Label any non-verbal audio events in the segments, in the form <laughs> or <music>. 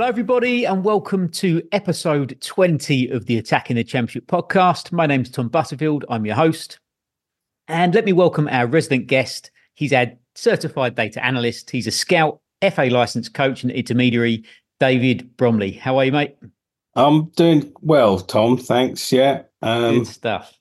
Hello, everybody, and welcome to episode 20 of the Attacking the Championship podcast. My name's Tom Butterfield. I'm your host. And let me welcome our resident guest. He's our certified data analyst. He's a scout, FA licensed coach, and intermediary, David Bromley. How are you, mate? I'm doing well, Tom. Thanks. Yeah. Um, Good stuff.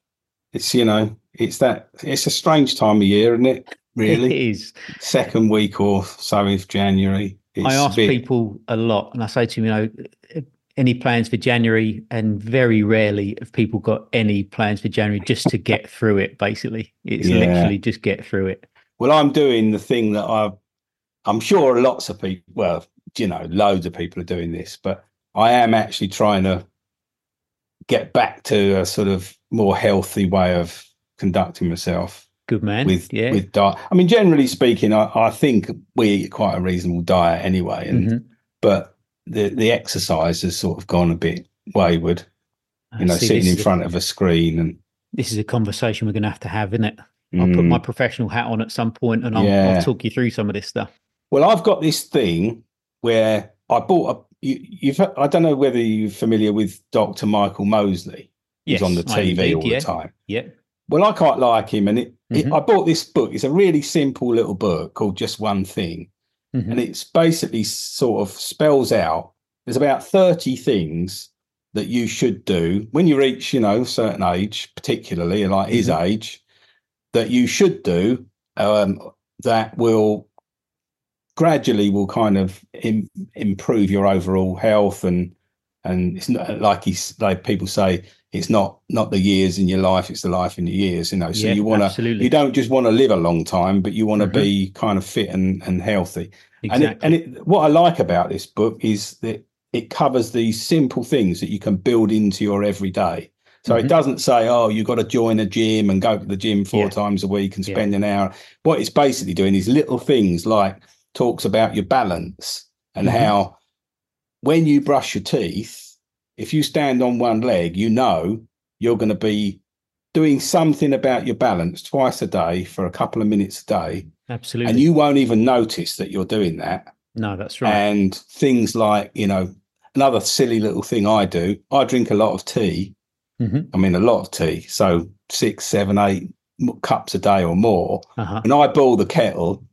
It's, you know, it's that, it's a strange time of year, isn't it? Really? <laughs> It is. Second week or so of January. I ask people a lot, and I say to them, you know, any plans for January? And very rarely have people got any plans for January just to get through it. Basically, it's yeah. literally just get through it. Well, I'm doing the thing that I, I'm sure lots of people, well, you know, loads of people are doing this, but I am actually trying to get back to a sort of more healthy way of conducting myself. Good man. With yeah. with diet. I mean, generally speaking, I, I think we eat quite a reasonable diet anyway. And mm-hmm. but the the exercise has sort of gone a bit wayward. You know, See, sitting in front a, of a screen and this is a conversation we're going to have to have, isn't it? I'll mm. put my professional hat on at some point and I'll, yeah. I'll, talk you through some of this stuff. Well, I've got this thing where I bought a. You, have I don't know whether you're familiar with Dr. Michael Mosley. He's yes, on the TV indeed, all yeah. the time. Yeah. Well, I quite like him, and it, mm-hmm. it, I bought this book. It's a really simple little book called Just One Thing, mm-hmm. and it's basically sort of spells out. There's about thirty things that you should do when you reach, you know, a certain age, particularly like mm-hmm. his age, that you should do um, that will gradually will kind of Im- improve your overall health and and it's not like he's like people say it's not not the years in your life it's the life in your years you know so yeah, you want to you don't just want to live a long time but you want to mm-hmm. be kind of fit and, and healthy exactly. and it, and it, what i like about this book is that it covers these simple things that you can build into your everyday so mm-hmm. it doesn't say oh you've got to join a gym and go to the gym four yeah. times a week and spend yeah. an hour what it's basically doing is little things like talks about your balance and mm-hmm. how when you brush your teeth if you stand on one leg, you know you're going to be doing something about your balance twice a day for a couple of minutes a day. Absolutely. And you won't even notice that you're doing that. No, that's right. And things like, you know, another silly little thing I do, I drink a lot of tea. Mm-hmm. I mean, a lot of tea. So six, seven, eight cups a day or more. Uh-huh. And I boil the kettle,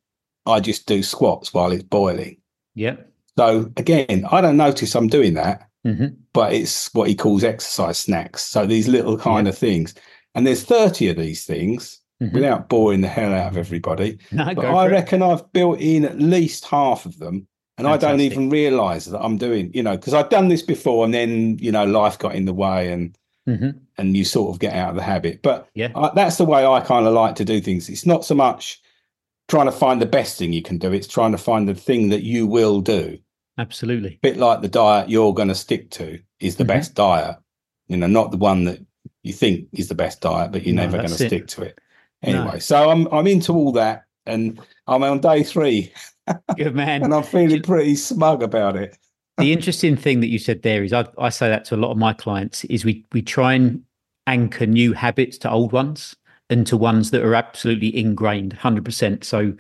I just do squats while it's boiling. Yep. So again, I don't notice I'm doing that. Mm-hmm. But it's what he calls exercise snacks. So these little kind yeah. of things. And there's 30 of these things mm-hmm. without boring the hell out of everybody. No, but I reckon it. I've built in at least half of them. And Fantastic. I don't even realize that I'm doing, you know, because I've done this before and then, you know, life got in the way and mm-hmm. and you sort of get out of the habit. But yeah, I, that's the way I kind of like to do things. It's not so much trying to find the best thing you can do, it's trying to find the thing that you will do. Absolutely. A bit like the diet you're going to stick to is the mm-hmm. best diet. You know, not the one that you think is the best diet, but you're no, never going to stick to it. Anyway, no. so I'm I'm into all that, and I'm on day three. <laughs> Good man. and I'm feeling pretty smug about it. the interesting thing that you said there is I, I say that to a lot of my clients is we we try and anchor new habits to old ones and to ones that are absolutely ingrained 100% so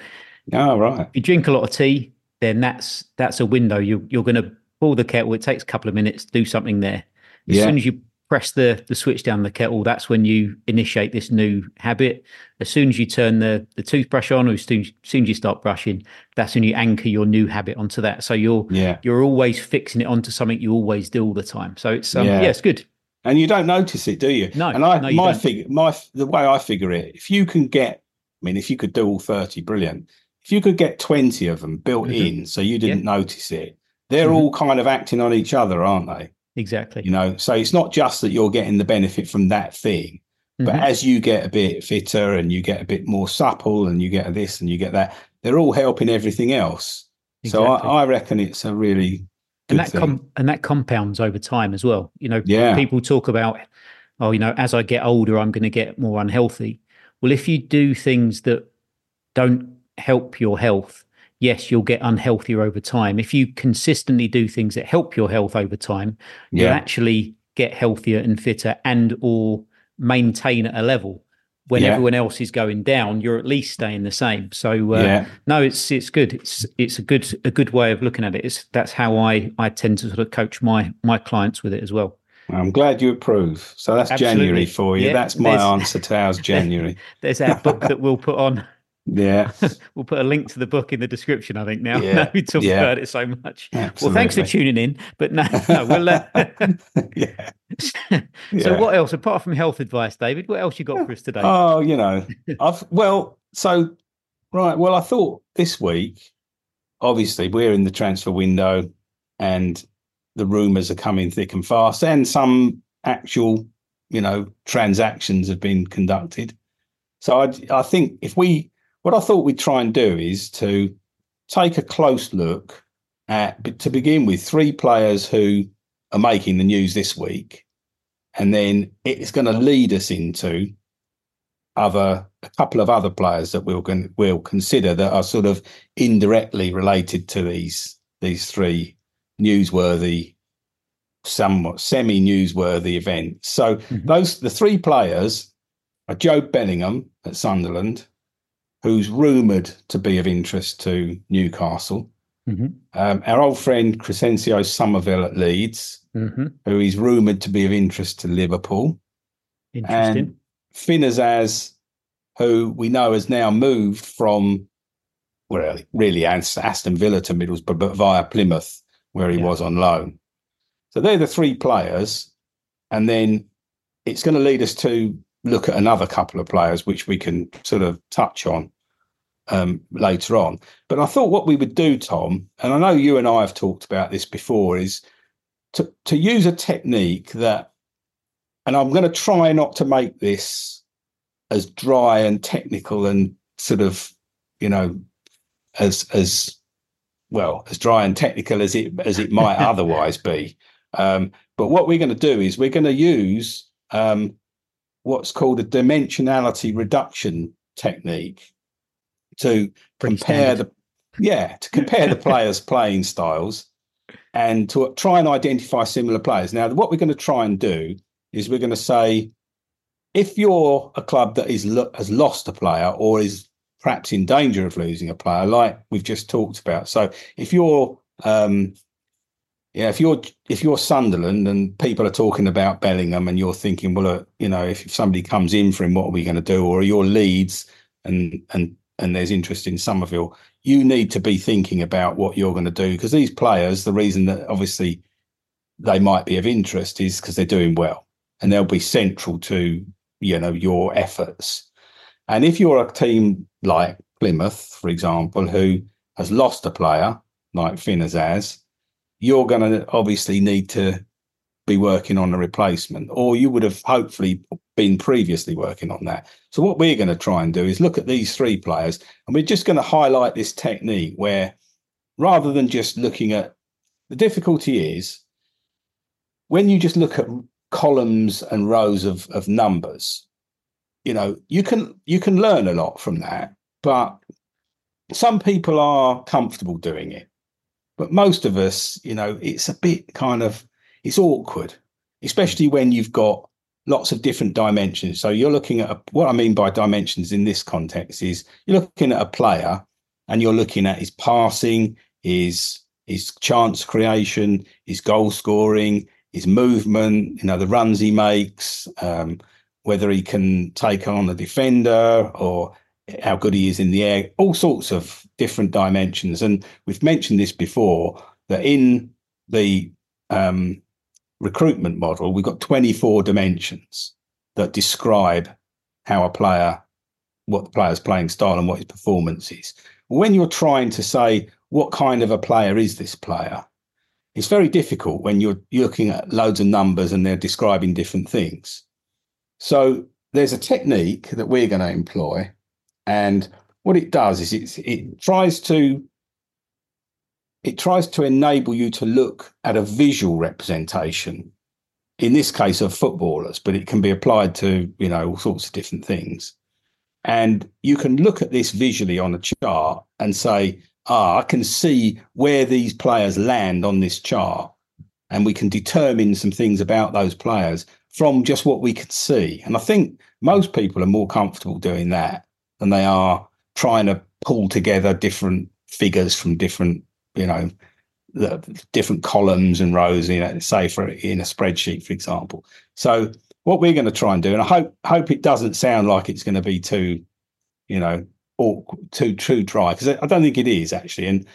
oh right you drink a lot of tea then that's that's a window. You you're going to pull the kettle. It takes a couple of minutes to do something there. As yeah. soon as you press the the switch down the kettle, that's when you initiate this new habit. As soon as you turn the the toothbrush on, or as soon, as soon as you start brushing, that's when you anchor your new habit onto that. So you're yeah. you're always fixing it onto something you always do all the time. So it's um, yeah. yeah, it's good. And you don't notice it, do you? No. And I no, my figure my the way I figure it, if you can get, I mean, if you could do all thirty, brilliant if you could get 20 of them built mm-hmm. in so you didn't yeah. notice it, they're mm-hmm. all kind of acting on each other, aren't they? Exactly. You know, so it's not just that you're getting the benefit from that thing, but mm-hmm. as you get a bit fitter and you get a bit more supple and you get this and you get that, they're all helping everything else. Exactly. So I, I, reckon it's a really and that com- and that compounds over time as well. You know, yeah. people talk about, oh, you know, as I get older, I'm going to get more unhealthy. Well, if you do things that don't help your health, yes, you'll get unhealthier over time. If you consistently do things that help your health over time, you'll actually get healthier and fitter and or maintain at a level. when yeah. everyone else is going down, you're at least staying the same. So uh, yeah. no, it's it's good. It's it's a good a good way of looking at it. It's that's how I I tend to sort of coach my my clients with it as well. I'm glad you approve. So that's Absolutely. January for you. Yeah, that's my answer to ours <laughs> January. there's our book that we'll put on. Yeah. <laughs> we'll put a link to the book in the description, I think, now. <laughs> Yeah. now we talk yeah. about it so much. Absolutely. Well, thanks for tuning in. But no, <laughs> no we'll. Uh... yeah. so, yeah. what else, apart from health advice, David, what else you got for us today? Oh, you know, I've, well, so, right. Well, I thought this week, obviously, we're in the transfer window and the rumours are coming thick and fast, and some actual, you know, transactions have been conducted. So I, I think if we what I thought we'd try and do is to take a close look at, to begin with, three players who are making the news this week. And then it's going to lead us into other a couple of other players that we'll we'll consider that are sort of indirectly related to these these three newsworthy somewhat semi newsworthy events so mm-hmm. those the three players are Joe Bellingham at Sunderland who's rumoured to be of interest to Newcastle. Mm-hmm. Um, our old friend Crysencio Summerville at Leeds, mm-hmm. who is rumoured to be of interest to Liverpool. Interesting. And Finn Azaz, who we know has now moved from, well, really Aston Villa to Middlesbrough, but via Plymouth, where he yeah. was on loan. So they're the three players. And then it's going to lead us to look at another couple of players which we can sort of touch on um, later on. But I thought what we would do, Tom, and I know you and I have talked about this before, is to to use a technique that, and I'm going to try not to make this as dry and technical and sort of, you know, as as well as dry and technical as it as it might <laughs> otherwise be. Um, but what we're going to do is we're going to use um, what's called a dimensionality reduction technique to Pretty compare standard. the yeah to compare the <laughs> players' playing styles and to try and identify similar players. Now, what we're going to try and do is we're going to say if you're a club that is has lost a player or is perhaps in danger of losing a player, like we've just talked about. So if you're um, yeah, if you're if you're Sunderland and people are talking about Bellingham and you're thinking, well, uh, you know, if, if somebody comes in for him, what are we going to do? Or your Leeds and and and there's interest in Summerville, you need to be thinking about what you're going to do because these players, the reason that obviously they might be of interest is because they're doing well and they'll be central to you know your efforts. And if you're a team like Plymouth, for example, who has lost a player like Finn Azaz, you're going to obviously need to be working on a replacement, or you would have hopefully been previously working on that. So, what we're going to try and do is look at these three players, and we're just going to highlight this technique where rather than just looking at the difficulty is when you just look at columns and rows of, of numbers, you know, you can you can learn a lot from that, but some people are comfortable doing it. But most of us, you know, it's a bit kind of it's awkward, especially when you've got lots of different dimensions. So you're looking at a, what I mean by dimensions in this context is you're looking at a player and you're looking at his passing, his his chance creation, his goal scoring, his movement, you know, the runs he makes, um, whether he can take on a defender or how good he is in the air, all sorts of different dimensions. And we've mentioned this before that in the um, recruitment model, we've got 24 dimensions that describe how a player, what the player's playing style and what his performance is. When you're trying to say, what kind of a player is this player? It's very difficult when you're, looking at loads of numbers and they're describing different things. So there's a technique that we're going to employ and what it does is it tries to it tries to enable you to look at a visual representation in this case of footballers but it can be applied to you know all sorts of different things and you can look at this visually on a chart and say ah i can see where these players land on this chart and we can determine some things about those players from just what we could see. And I think most people are more comfortable doing that than they are trying to pull together different figures from different, you know, the different columns and rows, in know, say for in a spreadsheet, for example. So what we're going to try and do, and I hope hope it doesn't sound like it's going to be too, you know, or too too dry because I don't think it is actually. And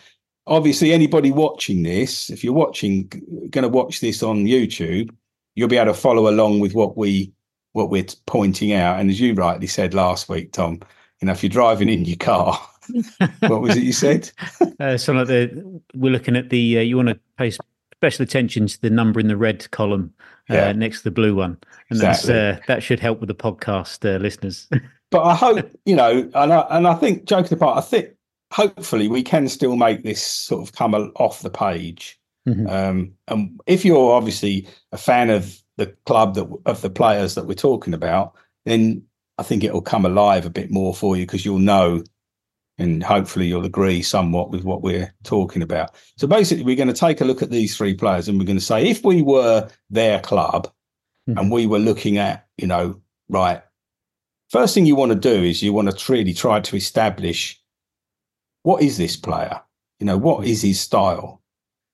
obviously, anybody watching this, if you're watching, going to watch this on YouTube, you'll be able to follow along with what we what we're pointing out. And as you rightly said last week, Tom, you know, if you're driving in your car, what was it you said? <laughs> uh, so like the we're looking at the uh, you want to pay special attention to the number in the red column uh, yeah. next to the blue one, and exactly. that's uh, that should help with the podcast uh, listeners. <laughs> but I hope you know, and I and I think joking apart, I think hopefully we can still make this sort of come off the page. Mm-hmm. Um, and if you're obviously a fan of the club that of the players that we're talking about, then I think it'll come alive a bit more for you because you'll know and hopefully you'll agree somewhat with what we're talking about. So basically, we're going to take a look at these three players and we're going to say if we were their club mm-hmm. and we were looking at, you know, right, first thing you want to do is you want to really try to establish what is this player? You know, what is his style?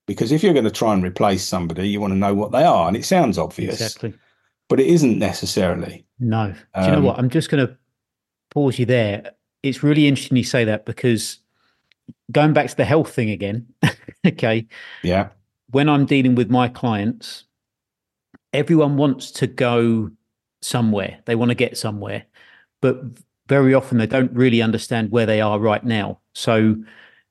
Because if you're going to try and replace somebody, you want to know what they are. And it sounds obvious. Exactly. But it isn't necessarily. No. Do you know what? Um, I'm just going to pause you there it's really interesting you say that because going back to the health thing again, <laughs> okay. Yeah. When I'm dealing with my clients, everyone wants to go somewhere. They want to get somewhere, but very often they don't really understand where they are right now. So,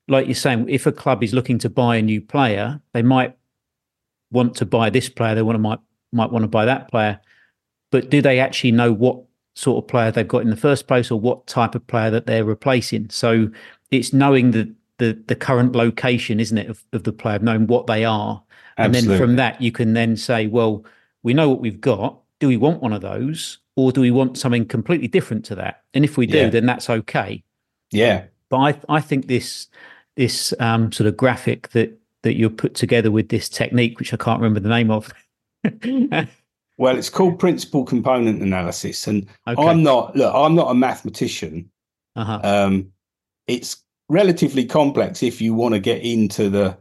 like you're saying, if a club is looking to buy a new player, they might want to buy this player. They want to might might want to buy that player, but do they actually know what sort of player they've got in the first place or what type of player that they're replacing. So it's knowing the the, the current location, isn't it, of, of the player, knowing what they are. Absolutely. And then from that you can then say, well, we know what we've got. Do we want one of those? Or do we want something completely different to that? And if we do, yeah. then that's okay. Yeah. But I I think this this um, sort of graphic that that you put together with this technique, which I can't remember the name of. <laughs> Well, it's called principal component analysis, and okay. I'm not. Look, I'm not a mathematician. Uh-huh. Um, it's relatively complex if you want to get into the,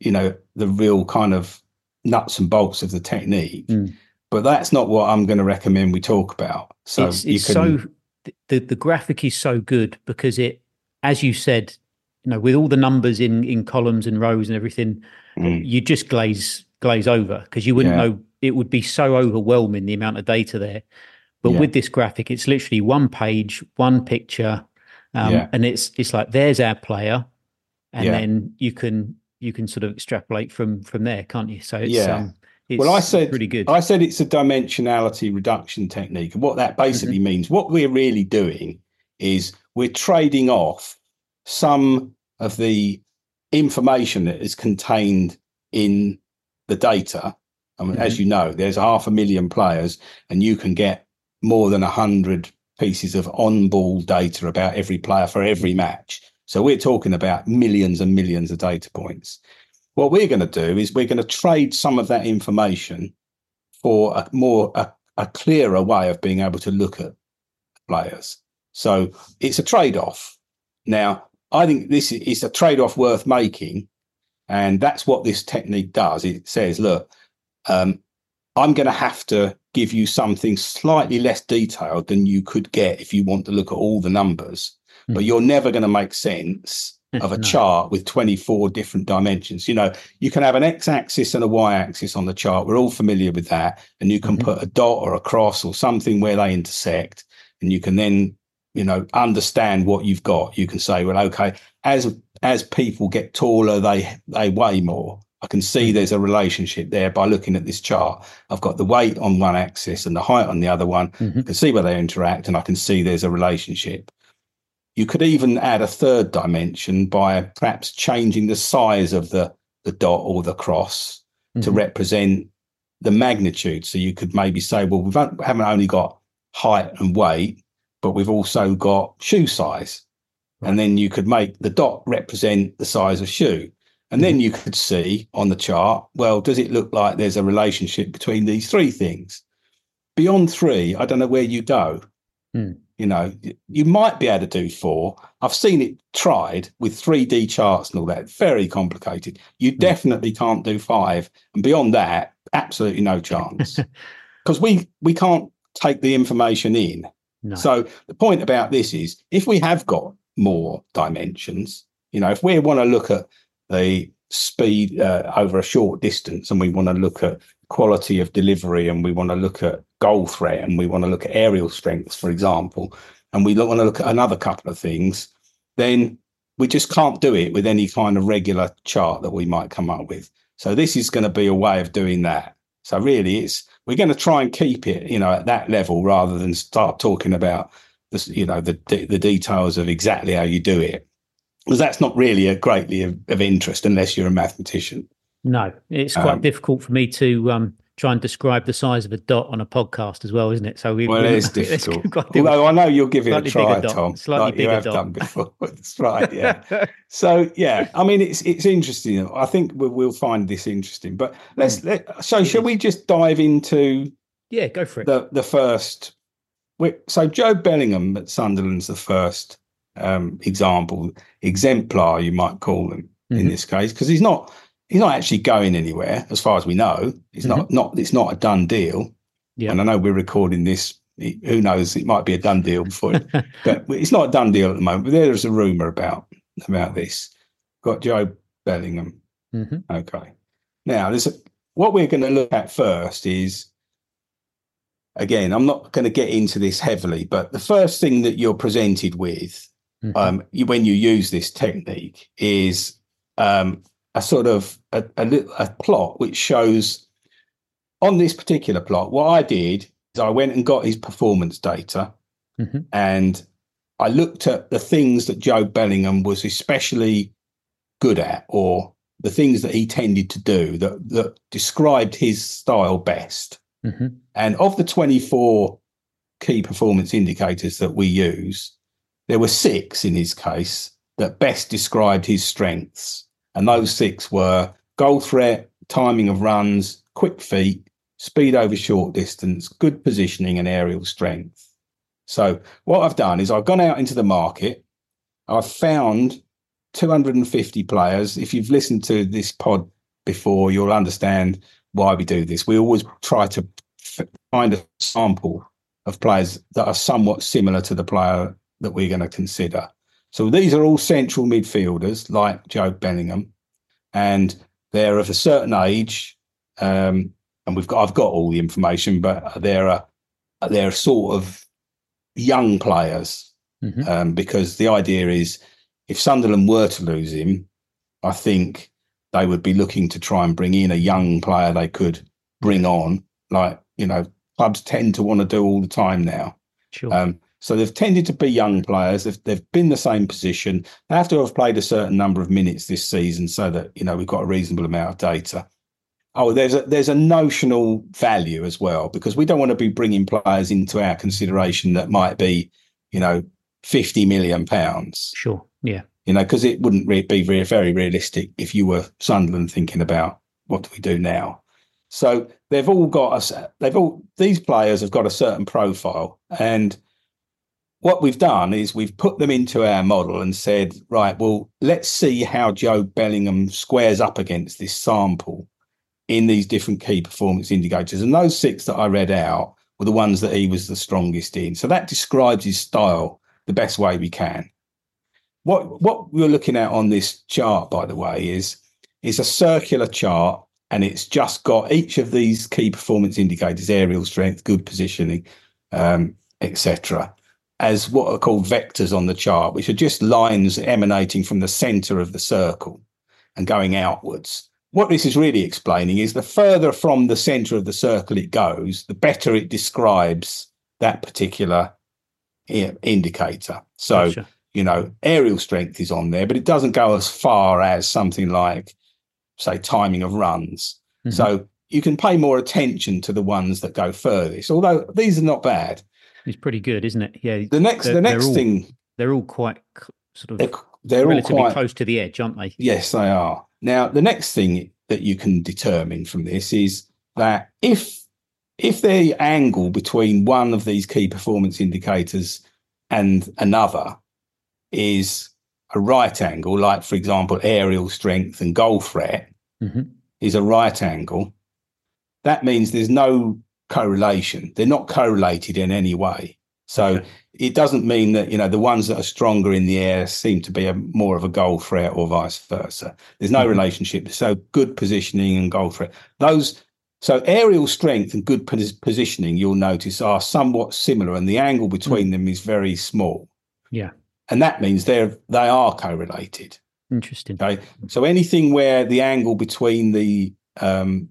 you know, the real kind of nuts and bolts of the technique. Mm. But that's not what I'm going to recommend we talk about. So it's, it's can... so the the graphic is so good because it, as you said, you know, with all the numbers in in columns and rows and everything, mm. you just glaze glaze over because you wouldn't yeah. know it would be so overwhelming the amount of data there. But yeah. with this graphic, it's literally one page, one picture, um, yeah. and it's it's like there's our player, and yeah. then you can you can sort of extrapolate from from there, can't you? So it's, yeah. Um, it's well, I said pretty good. I said it's a dimensionality reduction technique, and what that basically mm-hmm. means, what we're really doing is we're trading off some of the information that is contained in the data I mean, mm-hmm. as you know, there's half a million players, and you can get more than a hundred pieces of on-ball data about every player for every match. So we're talking about millions and millions of data points. What we're going to do is we're going to trade some of that information for a more a, a clearer way of being able to look at players. So it's a trade-off. Now, I think this is a trade-off worth making, and that's what this technique does. It says, look, um, I'm going to have to give you something slightly less detailed than you could get if you want to look at all the numbers. Mm. But you're never going to make sense of a <laughs> no. chart with 24 different dimensions. You know, you can have an x axis and a y axis on the chart. We're all familiar with that. And you can mm-hmm. put a dot or a cross or something where they intersect. And you can then, you know, understand what you've got. You can say, well, okay, as as people get taller, they they weigh more. I can see mm. there's a relationship there by looking at this chart. I've got the weight on one axis and the height on the other one. Mm-hmm. I can see where they interact and I can see there's a relationship. You could even add a third dimension by perhaps changing the size of the, the dot or the cross mm-hmm. to represent the magnitude. So you could maybe say, well, we haven't only got height and weight, but we've also got shoe size. And then you could make the dot represent the size of shoe. And then you could see on the chart, well, does it look like there's a relationship between these three things? beyond three, I don't know where you go. Hmm. You know, you might be able to do four. I've seen it tried with 3D charts and all that. Very complicated. You hmm. definitely can't do five. And beyond that, absolutely no chance. <laughs> Because we we can't take the information in. No. So the point about this is if we have got more dimensions, you know, if we want to look at the speed uh, over a short distance and we want to look at quality of delivery and we want to look at goal threat and we want to look at aerial strengths, for example, and we want to look at another couple of things, then we just can't do it with any kind of regular chart that we might come up with. So this is going to be a way of doing that. So really, it's we're going to try and keep it, you know, at that level rather than start talking about this, you know, the the details of exactly how you do it because that's not really a greatly of, of, interest unless you're a mathematician. No, it's quite um, difficult for me to um, try and describe the size of a dot on a podcast as well, isn't it? So we, well, it is <laughs> difficult. Although I know you'll give it a try, Tom, slightly like you have dot. done before. <laughs> That's right. Yeah. <laughs> so yeah, I mean, it's it's interesting. I think we'll, we'll find this interesting. But let's mm. let. So, shall we just dive into? Yeah, go for it. The the first. So Joe Bellingham at Sunderland's the first um, example, exemplar, you might call them mm-hmm. in this case, because he's not he's not actually going anywhere as far as we know. It's mm-hmm. not not it's not a done deal. Yeah. And I know we're recording this. Who knows? It might be a done deal before, <laughs> but it's not a done deal at the moment. But there is a rumor about about this. Got Joe Bellingham. Mm-hmm. Okay. Now, there's a, what we're going to look at first is again, I'm not going to get into this heavily, but the first thing that you're presented with mm-hmm. um, you, when you use this technique is um, a sort of a, a, a plot which shows on this particular plot. What I did is I went and got his performance data, mm-hmm. and I looked at the things that Joe Bellingham was especially good at, or the things that he tended to do that that described his style best. Mm-hmm. And of the 24 key performance indicators that we use, there were six in his case that best described his strengths. And those six were goal threat, timing of runs, quick feet, speed over short distance, good positioning, and aerial strength. So, what I've done is I've gone out into the market. I've found 250 players. If you've listened to this pod before, you'll understand why we do this. We always try to find a sample of players that are somewhat similar to the player that we're going to consider. So these are all central midfielders like Joe Bellingham, and they're of a certain age. Um, and we've got I've got all the information, but they're a, they're sort of young players mm-hmm. um, because the idea is if Sunderland were to lose him, I think they would be looking to try and bring in a young player they could bring on. Like you know, clubs tend to want to do all the time now. Sure. Um, so they've tended to be young players. They've, they've been the same position. They have to have played a certain number of minutes this season so that, you know, we've got a reasonable amount of data. Oh, there's a there's a notional value as well because we don't want to be bringing players into our consideration that might be, you know, fifty million pounds. Sure. Yeah. You know, because it wouldn't re- be very, very realistic if you were Sunderland thinking about what do we do now. So they've all got a, they've all these players have got a certain profile, and what we've done is we've put them into our model and said, right, well, let's see how Joe Bellingham squares up against this sample in these different key performance indicators. And those six that I read out were the ones that he was the strongest in. So that describes his style the best way we can. What what we're looking at on this chart, by the way, is is a circular chart and it's just got each of these key performance indicators, aerial strength, good positioning, um, etc as what are called vectors on the chart, which are just lines emanating from the center of the circle and going outwards. What this is really explaining is the further from the center of the circle it goes, the better it describes that particular indicator. So, gotcha. you know, aerial strength is on there, but it doesn't go as far as something like, say, timing of runs. Mm-hmm. So you can pay more attention to the ones that go furthest, although these are not bad. It's pretty good, isn't it? Yeah. The next, the next all, thing, they're all quite sort of they're, they're relatively all quite close to the edge, aren't they? Yes, they are. Now, the next thing that you can determine from this is that if if the angle between one of these key performance indicators and another is a right angle, like for example, aerial strength and goal threat mm-hmm. is a right angle, that means there's no correlation. They're not correlated in any way. So okay. it doesn't mean that you know the ones that are stronger in the air seem to be a, more of a goal threat or vice versa. There's no mm-hmm. relationship. So good positioning and goal threat. Those so aerial strength and good positioning, you'll notice, are somewhat similar, and the angle between mm. them is very small. Yeah, and that means they're they are correlated. Interesting. Okay, so anything where the angle between the um,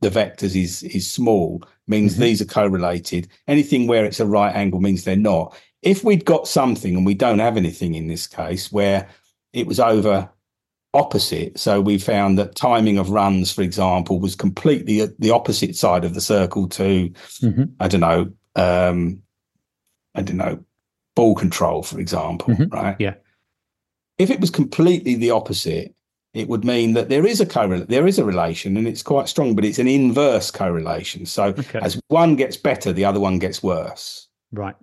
the vectors is is small means mm-hmm. these are correlated. Anything where it's a right angle means they're not. If we'd got something, and we don't have anything in this case, where it was over opposite, so we found that timing of runs, for example, was completely the opposite side of the circle to, mm-hmm. I don't know, um, I don't know, ball control, for example, mm-hmm. right? Yeah. If it was completely the opposite, it would mean that there is a correl- there is a relation and it's quite strong, but it's an inverse correlation. So okay. as one gets better, the other one gets worse. Right.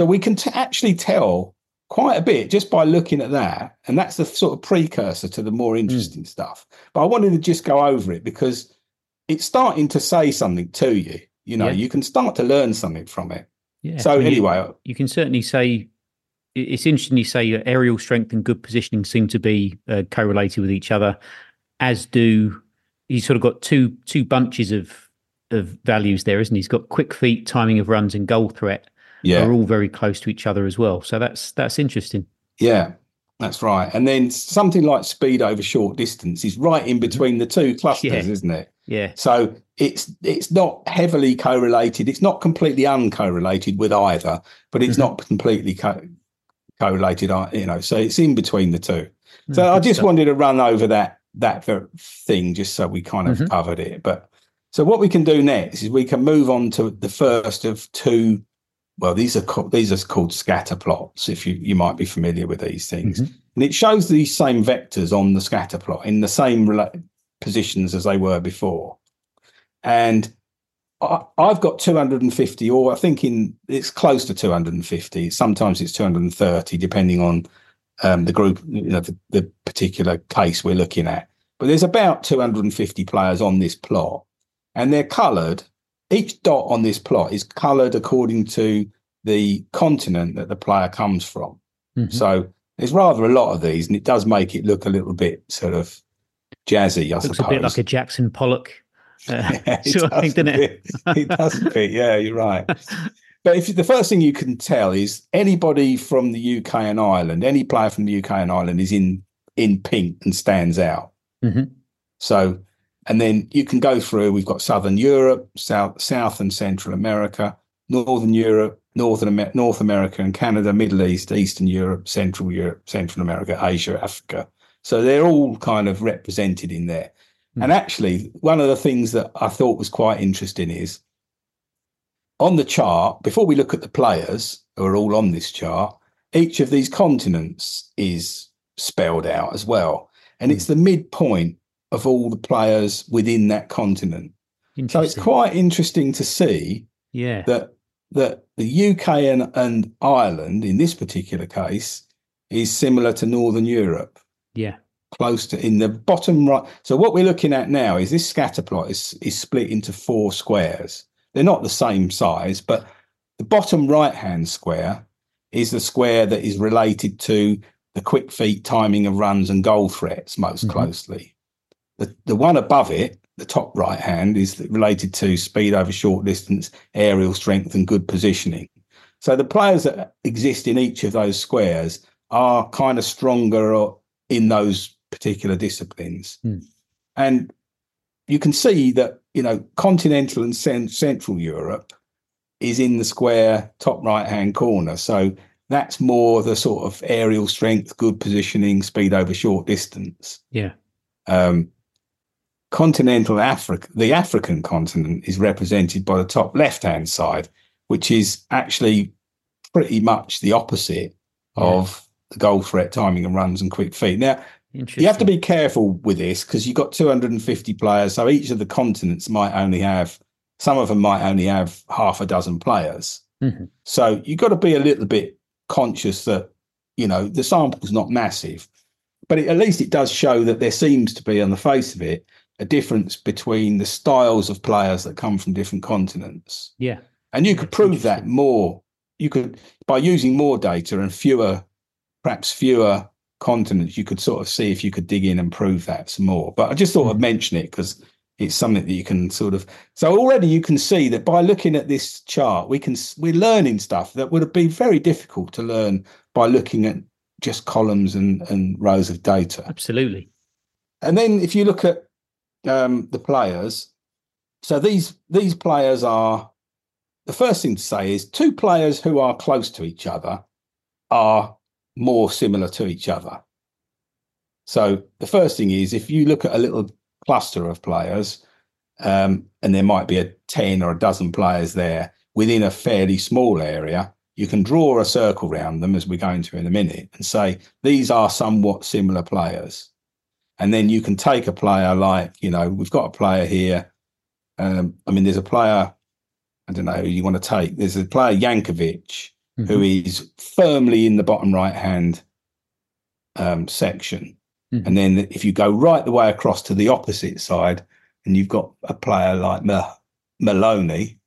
So we can t- actually tell quite a bit just by looking at that, and that's the sort of precursor to the more hmm. interesting mm. stuff. But I wanted to just go over it because it's starting to say something to you. You know, yeah. you can start to learn something from it. Yeah. So anyway, you, you, can certainly say it's interesting you say aerial strength and good positioning seem to be uh, correlated with each other, as do he's sort of got two two bunches of of values there, isn't he? He's got quick feet, timing of runs, and goal threat. Yeah, are all very close to each other as well. So that's that's interesting. Yeah, that's right. And then something like speed over short distance is right in mm-hmm. between the two clusters, yeah. isn't it? Yeah. So it's it's not heavily correlated. It's not completely uncorrelated with either, but it's mm-hmm. not completely co- correlated. You know, so it's in between the two. So I just stuff. wanted to run over that that thing just so we kind of mm-hmm. covered it. But so what we can do next is we can move on to the first of two. Well, these are co- these are called scatter plots. If you you might be familiar with these things, mm-hmm. and it shows these same vectors on the scatter plot in the same rela- positions as they were before. And I, have got 250, or I think in it's close to 250. Sometimes it's 230, depending on um, the group, you know, the, the particular case we're looking at. But there's about 250 players on this plot, and they're coloured. Each dot on this plot is coloured according to the continent that the player comes from. Mm-hmm. So there's rather a lot of these, and it does make it look a little bit sort of jazzy. I Looks suppose. a bit like a Jackson Pollock. Uh, sort of thing, doesn't it? it does a bit. Yeah, you're right. <laughs> But if the first thing you can tell is anybody from the UK and Ireland, any player from the UK and Ireland is in in pink and stands out. Mm-hmm. So, and then you can go through. We've got Southern Europe, South South and Central America, Northern Europe, Northern Amer- North America and Canada, Middle East, Eastern Europe, Central Europe, Central America, Asia, Africa. So they're all kind of represented in there. Mm. And actually, one of the things that I thought was quite interesting is on the chart, before we look at the players who are all on this chart, each of these continents is spelled out as well. And mm. it's hmm. the midpoint of all the players within that continent. So it's quite interesting to see yeah. that that the UK and, and Ireland in this particular case is similar to Northern Europe. Yeah. Close to in the bottom right. So what we're looking at now is this scatter plot is, is split into four squares. They're not the same size, but the bottom right hand square is the square that is related to the quick feet timing of runs and goal threats most mm-hmm. closely. The, the one above it, the top right hand, is related to speed over short distance, aerial strength, and good positioning. So the players that exist in each of those squares are kind of stronger in those particular disciplines. Mm. And you can see that, you know, continental and central Europe is in the square top right hand corner. So that's more the sort of aerial strength, good positioning, speed over short distance. Yeah. Um, continental Africa, the African continent is represented by the top left hand side, which is actually pretty much the opposite yeah. of the goal threat, timing and runs and quick feet. Now, you have to be careful with this because you've got 250 players, so each of the continents might only have some of them might only have half a dozen players. Mm-hmm. So you've got to be a little bit conscious that, you know, the sample's not massive, but it, at least it does show that there seems to be, on the face of it, a difference between the styles of players that come from different continents. Yeah. And you could prove that more. You could, by using more data and fewer, perhaps fewer continents, you could sort of see if you could dig in and prove that some more. But I just thought. I'd mention it because it's something that you can sort of so already you can see that by looking at this chart we can we're learning stuff that would have been very difficult to learn by looking at just columns and and rows of data absolutely and then if you look at um, the players so these these players are the first thing to say is two players who are close to each other are more similar to each other so the first thing is if you look at a little cluster of players, um, and there might be a 10 or a dozen players there within a fairly small area, you can draw a circle around them, as we're going to in a minute, and say these are somewhat similar players. And then you can take a player like, you know, we've got a player here. Um, I mean, there's a player, I don't know who you want to take. There's a player, Jankovic, mm-hmm. who is firmly in the bottom right hand um, section. Mm-hmm. And then if you go right the way across to the opposite side, and you've got a player like Maloney,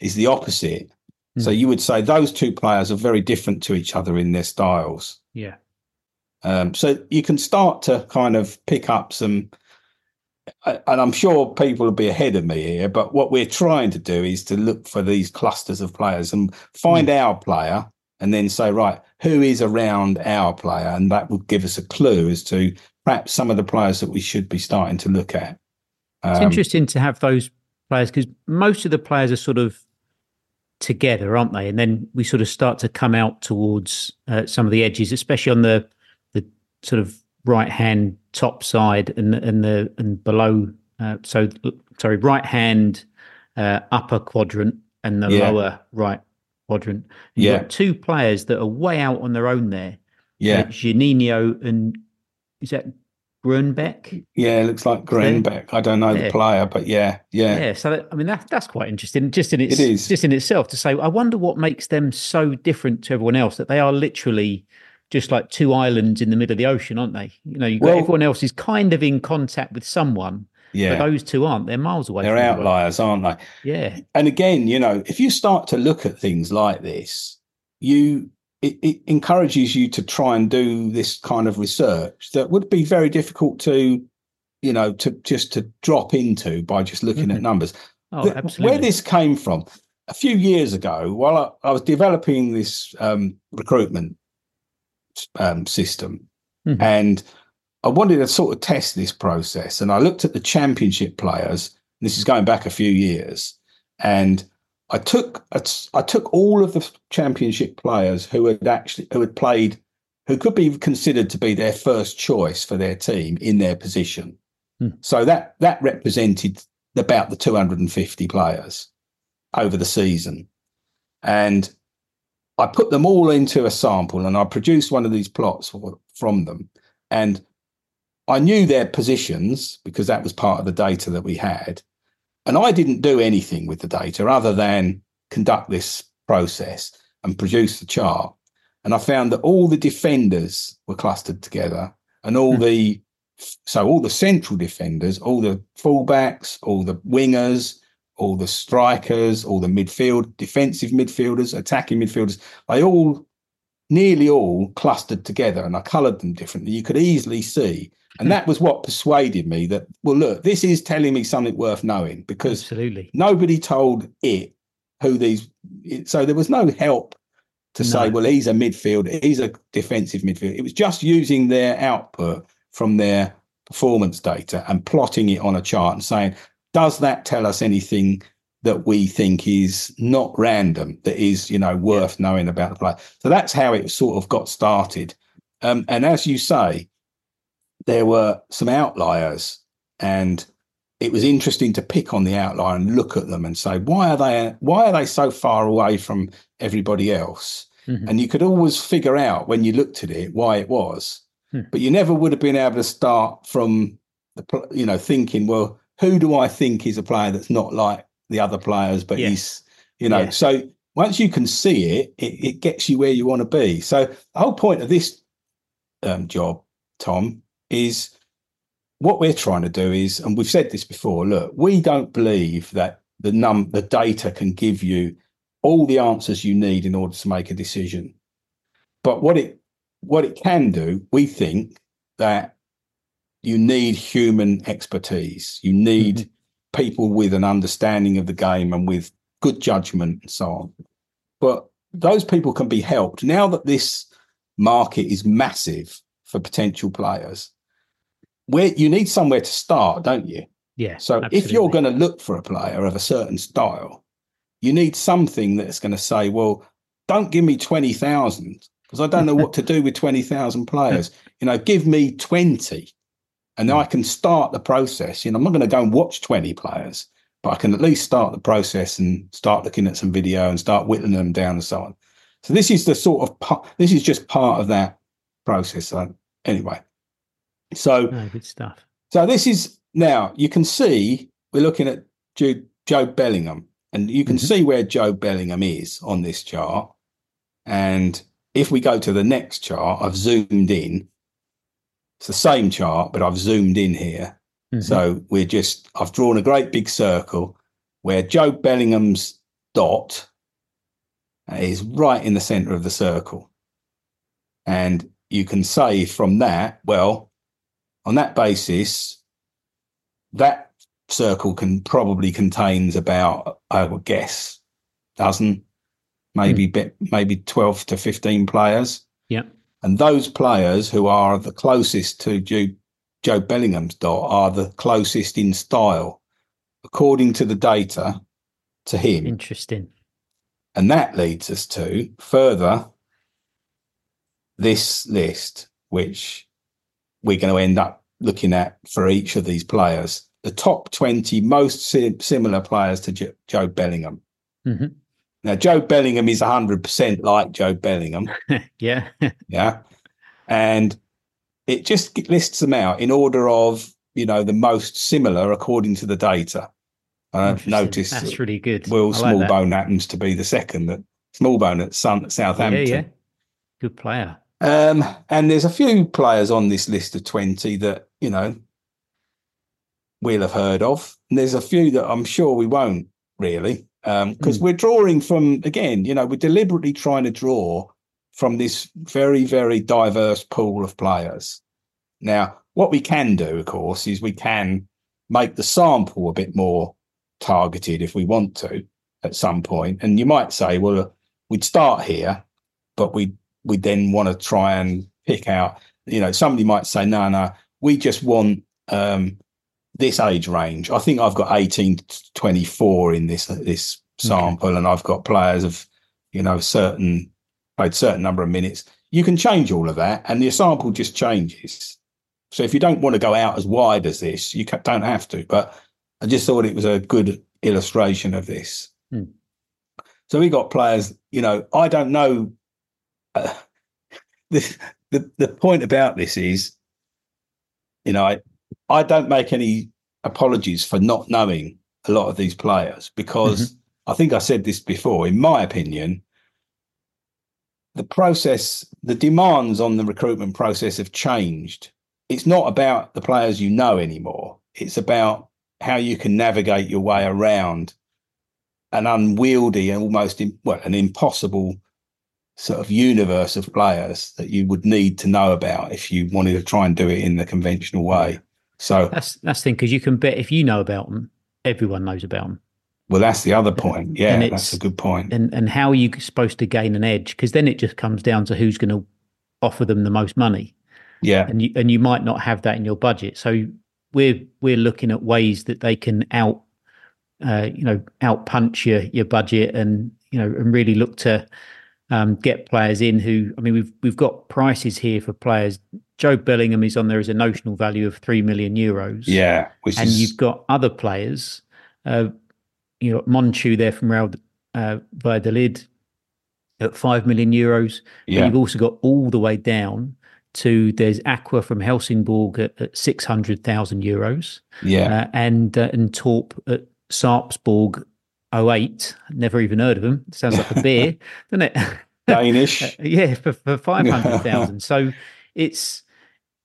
is the opposite. Mm-hmm. So you would say those two players are very different to each other in their styles. Yeah. Um, so you can start to kind of pick up some, and I'm sure people will be ahead of me here, but what we're trying to do is to look for these clusters of players and find mm. our player and then say, right, who is around our player? And that would give us a clue as to perhaps some of the players that we should be starting to look at. Um, it's interesting to have those players because most of the players are sort of together, aren't they? And then we sort of start to come out towards uh, some of the edges, especially on the the sort of right hand top side and and the and below. Uh, so sorry, right hand uh, upper quadrant and the yeah. lower right quadrant. You've yeah. got two players that are way out on their own there. Yeah. Uh, and is that Grunbeck? Yeah, it looks like Grunbeck. I don't know yeah. the player, but yeah, yeah. Yeah, so that, I mean that that's quite interesting just in its it is. just in itself to say I wonder what makes them so different to everyone else that they are literally just like two islands in the middle of the ocean, aren't they? You know, you well, everyone else is kind of in contact with someone, yeah. But those two aren't. They're miles away. They're outliers, aren't they? Yeah. And again, you know, if you start to look at things like this, you it, it, encourages you to try and do this kind of research that would be very difficult to, you know, to just to drop into by just looking mm-hmm. at numbers. Oh, the, absolutely. Where this came from, a few years ago, while I, I was developing this um, recruitment um, system, mm-hmm. and I wanted to sort of test this process, and I looked at the championship players. This is going back a few years, and I took I took all of the championship players who had actually who had played, who could be considered to be their first choice for their team in their position. Hmm. So that that represented about the 250 players over the season, and I put them all into a sample, and I produced one of these plots for, from them, and I knew their positions because that was part of the data that we had. And I didn't do anything with the data other than conduct this process and produce the chart. And I found that all the defenders were clustered together and all mm. the so all the central defenders, all the fullbacks, all the wingers, all the strikers, all the midfield, defensive midfielders, attacking midfielders, they all nearly all clustered together and I coloured them differently. You could easily see and hmm. that was what persuaded me that, well, look, this is telling me something worth knowing because Absolutely. nobody told it who these. So there was no help to no. say, well, he's a midfielder, he's a defensive midfielder. It was just using their output from their performance data and plotting it on a chart and saying, does that tell us anything that we think is not random, that is, you know, worth yeah. knowing about the player? So that's how it sort of got started. Um, and as you say, there were some outliers and it was interesting to pick on the outlier and look at them and say why are they why are they so far away from everybody else mm-hmm. and you could always figure out when you looked at it why it was hmm. but you never would have been able to start from the you know thinking well who do i think is a player that's not like the other players, but yeah. he's you know. Yeah. So once you can see it, it, it gets you where you want to be. So the whole point of this um, job, Tom, is what we're trying to do is, and we've said this before. Look, we don't believe that the num the data can give you all the answers you need in order to make a decision. But what it what it can do, we think that you need human expertise. You need mm-hmm. people with an understanding of the game and with good judgment and so on. But those people can be helped now that this market is massive for potential players. Where you need somewhere to start, don't you? Yeah. So absolutely. if you're going to look for a player of a certain style, you need something that's going to say, well, don't give me 20,000 because I don't know what to do with 20,000 players. <laughs> You know, give me 20 and then I can start the process. You know, I'm not going to go and watch 20 players, but I can at least start the process and start looking at some video and start whittling them down and so on. So this is the sort of part, this is just part of that process. So anyway, so oh, good stuff. So this is now you can see we're looking at Jude, Jobe Bellingham, and you can mm-hmm. see where Joe Bellingham is on this chart. And if we go to the next chart, I've zoomed in. It's the same chart, but I've zoomed in here. Mm-hmm. So we're just, I've drawn a great big circle where Joe Bellingham's dot is right in the center of the circle. And you can say from that, well, on that basis, that circle can probably contains about, I would guess, dozen, maybe mm. bit, maybe 12 to 15 players. Yeah. And those players who are the closest to Joe, Jobe Bellingham's dot are the closest in style, according to the data, to him. Interesting. And that leads us to further this list, which we're going to end up looking at for each of these players. The top 20 most similar players to jo- Jobe Bellingham. Mm-hmm. Now, Joe Bellingham is 100% like Joe Bellingham. <laughs> yeah. yeah. And it just lists them out in order of, you know, the most similar according to the data. Uh, notice that's really good. Will like Smallbone that. happens to be the second that Smallbone at Southampton. Yeah, yeah. Good player. Um, and there's a few players on this list of 20 that, you know, we'll have heard of. And there's a few that I'm sure we won't really, because um, mm. we're drawing from, again, you know, we're deliberately trying to draw from this very, very diverse pool of players. Now, what we can do, of course, is we can make the sample a bit more targeted if we want to at some point. And you might say, well, we'd start here, but we we then want to try and pick out. You know, somebody might say, no, no, we just want um, this age range. I think I've got 18 to 24 in this this sample, okay. and I've got players of, you know, certain played certain number of minutes. You can change all of that, and the sample just changes. So if you don't want to go out as wide as this, you don't have to. But I just thought it was a good illustration of this. Hmm. So we got players, you know, I don't know. Uh, <laughs> the, the the point about this is, you know, I I don't make any apologies for not knowing a lot of these players because mm-hmm. I think I said this before. In my opinion, the process, the demands on the recruitment process have changed. It's not about the players you know anymore. It's about how you can navigate your way around an unwieldy and almost well an impossible sort of universe of players that you would need to know about if you wanted to try and do it in the conventional way. So that's that's the thing because you can bet if you know about them, everyone knows about them. Well, that's the other point. Yeah, that's a good point. And and how are you supposed to gain an edge? Because then it just comes down to who's going to offer them the most money. Yeah, and you and you might not have that in your budget. So we're we're looking at ways that they can out uh, you know out punch your your budget and you know and really look to um, get players in who I mean we've we've got prices here for players. Jobe Bellingham is on there as a notional value of three million euros. Yeah, and is... you've got other players, uh, you know Monchu there from Real uh, Valladolid at five million euros. Yeah, you've also got all the way down to there's Aqua from Helsingborg at, at 600,000 euros. Yeah. Uh, and uh, and Torp at Sarpsborg 08. Never even heard of them. Sounds like a <laughs> beer, doesn't it? Danish. <laughs> yeah, for, for <laughs> 500,000. so it's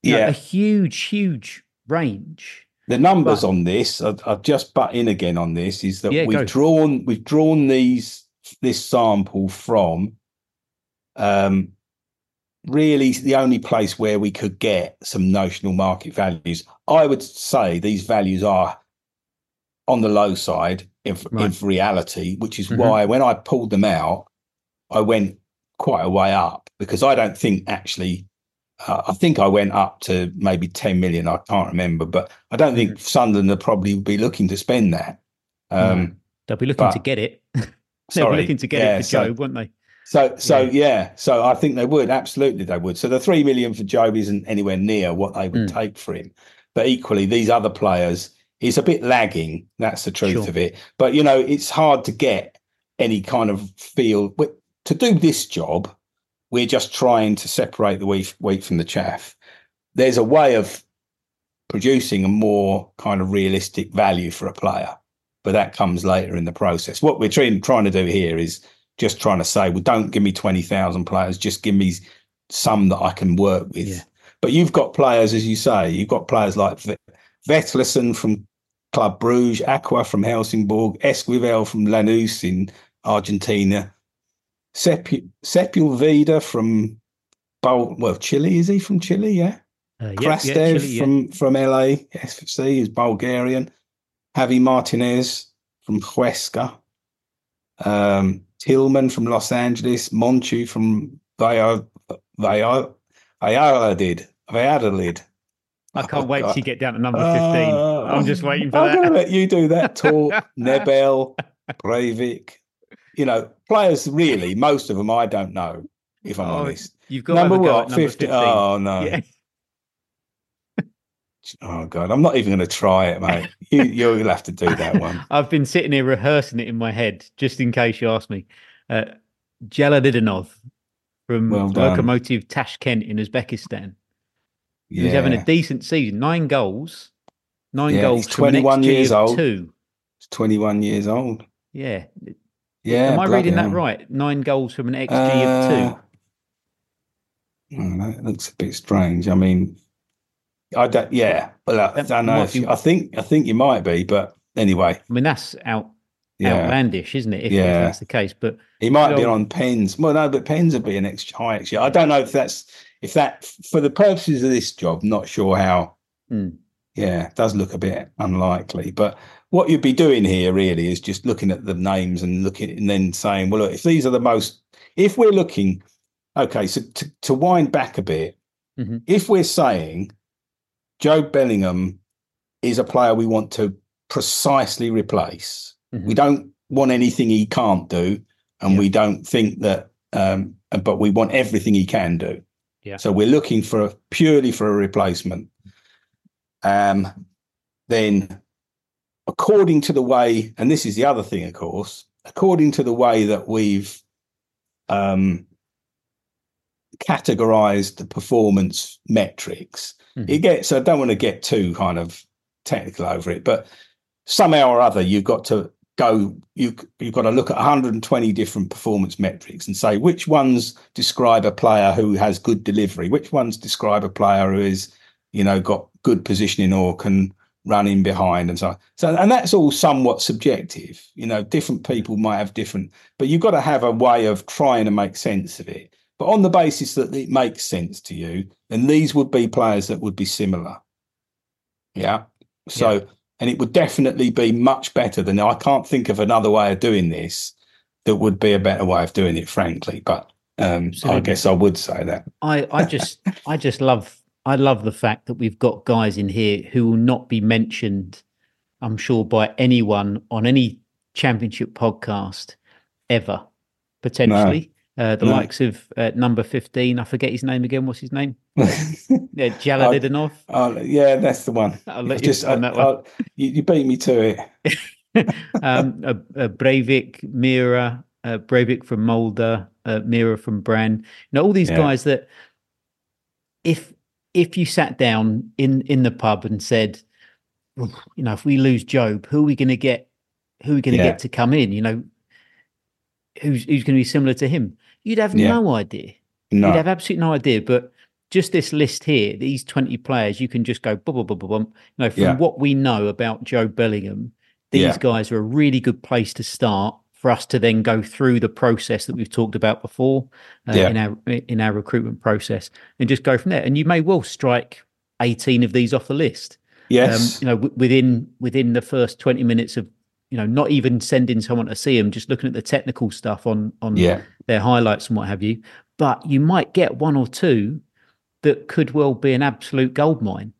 yeah. Know, a huge, huge range. The numbers but, on this, I, I've just butt in again on this, is that yeah, we've go. drawn we've drawn these this sample from um really the only place where we could get some notional market values. I would say these values are on the low side of, right. in reality, which is mm-hmm. why when I pulled them out, I went quite a way up because I don't think actually. Uh, I think I went up to maybe 10 million. I can't remember, but I don't think mm-hmm. Sunderland would probably be looking to spend that. Um, They'll be looking but, <laughs> to get it. They'll sorry, be looking to get yeah, it for so, Joe, won't they? So, so yeah. yeah. so I think they would absolutely they would. So the three million for Job isn't anywhere near what they would mm. take for him. But equally, these other players, he's a bit lagging. That's the truth sure. of it. But you know, it's hard to get any kind of feel to do this job. We're just trying to separate the wheat, wheat from the chaff. There's a way of producing a more kind of realistic value for a player, but that comes later in the process. What we're trying trying to do here is just trying to say, well, don't give me 20,000 players, just give me some that I can work with. Yeah. But you've got players, as you say, you've got players like Vetlesen from Club Bruges, Aqua from Helsingborg, Esquivel from Lanús in Argentina, Sepulveda from well, Chile, is he from Chile? Yeah. Uh, yeah, Krastev Chile, from, from LA, SFC is Bulgarian. Javi Martinez from Huesca. Um, Tillman from Los Angeles, Monchu from Valladolid. Valladolid. I can't oh, wait God. to get down to number 15. Uh, I'm just waiting for I'm that. I'm going to let you do that. Tor, <laughs> Nebel, Breivik. You know, players really, most of them I don't know, if I'm oh, honest. You've got number what? 50. Oh, no. Yeah. <laughs> Oh god, I'm not even going to try it, mate. you, you'll have to do that <laughs> one. I've been sitting here rehearsing it in my head, just in case you ask me. Uh, Jalaliddinov from well Lokomotiv Tashkent in Uzbekistan. Yeah. He's having a decent season. Nine goals. Nine yeah, goals. Twenty one years old. Two. He's twenty one years old. Yeah. Yeah. Am I reading that right? Nine goals from an XG uh, of two. Oh, that looks a bit strange. I mean, I don't. Yeah, well, I, I don't know. If, I think I think you might be, but anyway. I mean, that's out yeah. outlandish, isn't it? If, yeah. that's the case, but he might be on pens. Well, no, but pens would be an extra high actually. I don't know if that's if that for the purposes of this job. Not sure how. Hmm. Yeah, it does look a bit unlikely. But what you'd be doing here really is just looking at the names and looking and then saying, well, look, if these are the most, if we're looking, okay, so to, to wind back a bit, mm-hmm. if we're saying Joe Bellingham is a player we want to precisely replace Mm-hmm. We don't want anything he can't do, and yeah. we don't think that. Um, but we want everything he can do. Yeah. So we're looking for a, purely for a replacement. Um, then, according to the way, and this is the other thing, of course, according to the way that we've um, categorized the performance metrics, mm-hmm. it gets. I don't want to get too kind of technical over it, but somehow or other, you've got to go you you've got to look at 120 different performance metrics and say which ones describe a player who has good delivery which ones describe a player who is you know got good positioning or can run in behind and so on. so and that's all somewhat subjective you know different people might have different but you've got to have a way of trying to make sense of it but on the basis that it makes sense to you then these would be players that would be similar yeah so yeah and it would definitely be much better than I can't think of another way of doing this that would be a better way of doing it, frankly. But um, I guess I would say that. I, I just I just love I love the fact that we've got guys in here who will not be mentioned, I'm sure, by anyone on any championship podcast ever, potentially. Uh, the likes of uh, number 15, I forget his name again. What's his name? <laughs> yeah, yeah, that's the one. I'll let you just, on that one. You, you, beat me to it. <laughs> um, uh, Breivik, Mira, uh, Breivik from Molde, uh, Mira from Brann. You know, all these yeah. guys that if if you sat down in in the pub and said, you know, if we lose Job, who are we going to get who are we going to yeah. get to come in? You know, who's who's going to be similar to him? You'd have yeah. no idea. No. You'd have absolutely no idea. But just this list here, these 20 players, you can just go bum, bum, bum, bum. You know, from yeah. what we know about Joe Bellingham, these guys are a really good place to start for us to then go through the process that we've talked about before uh, yeah. in our in our recruitment process and just go from there. And you may well strike 18 of these off the list. Yes. Um, you know, w- within within the first 20 minutes of you know, not even sending someone to see them, just looking at the technical stuff on on yeah. their highlights and what have you. But you might get one or two that could well be an absolute gold mine.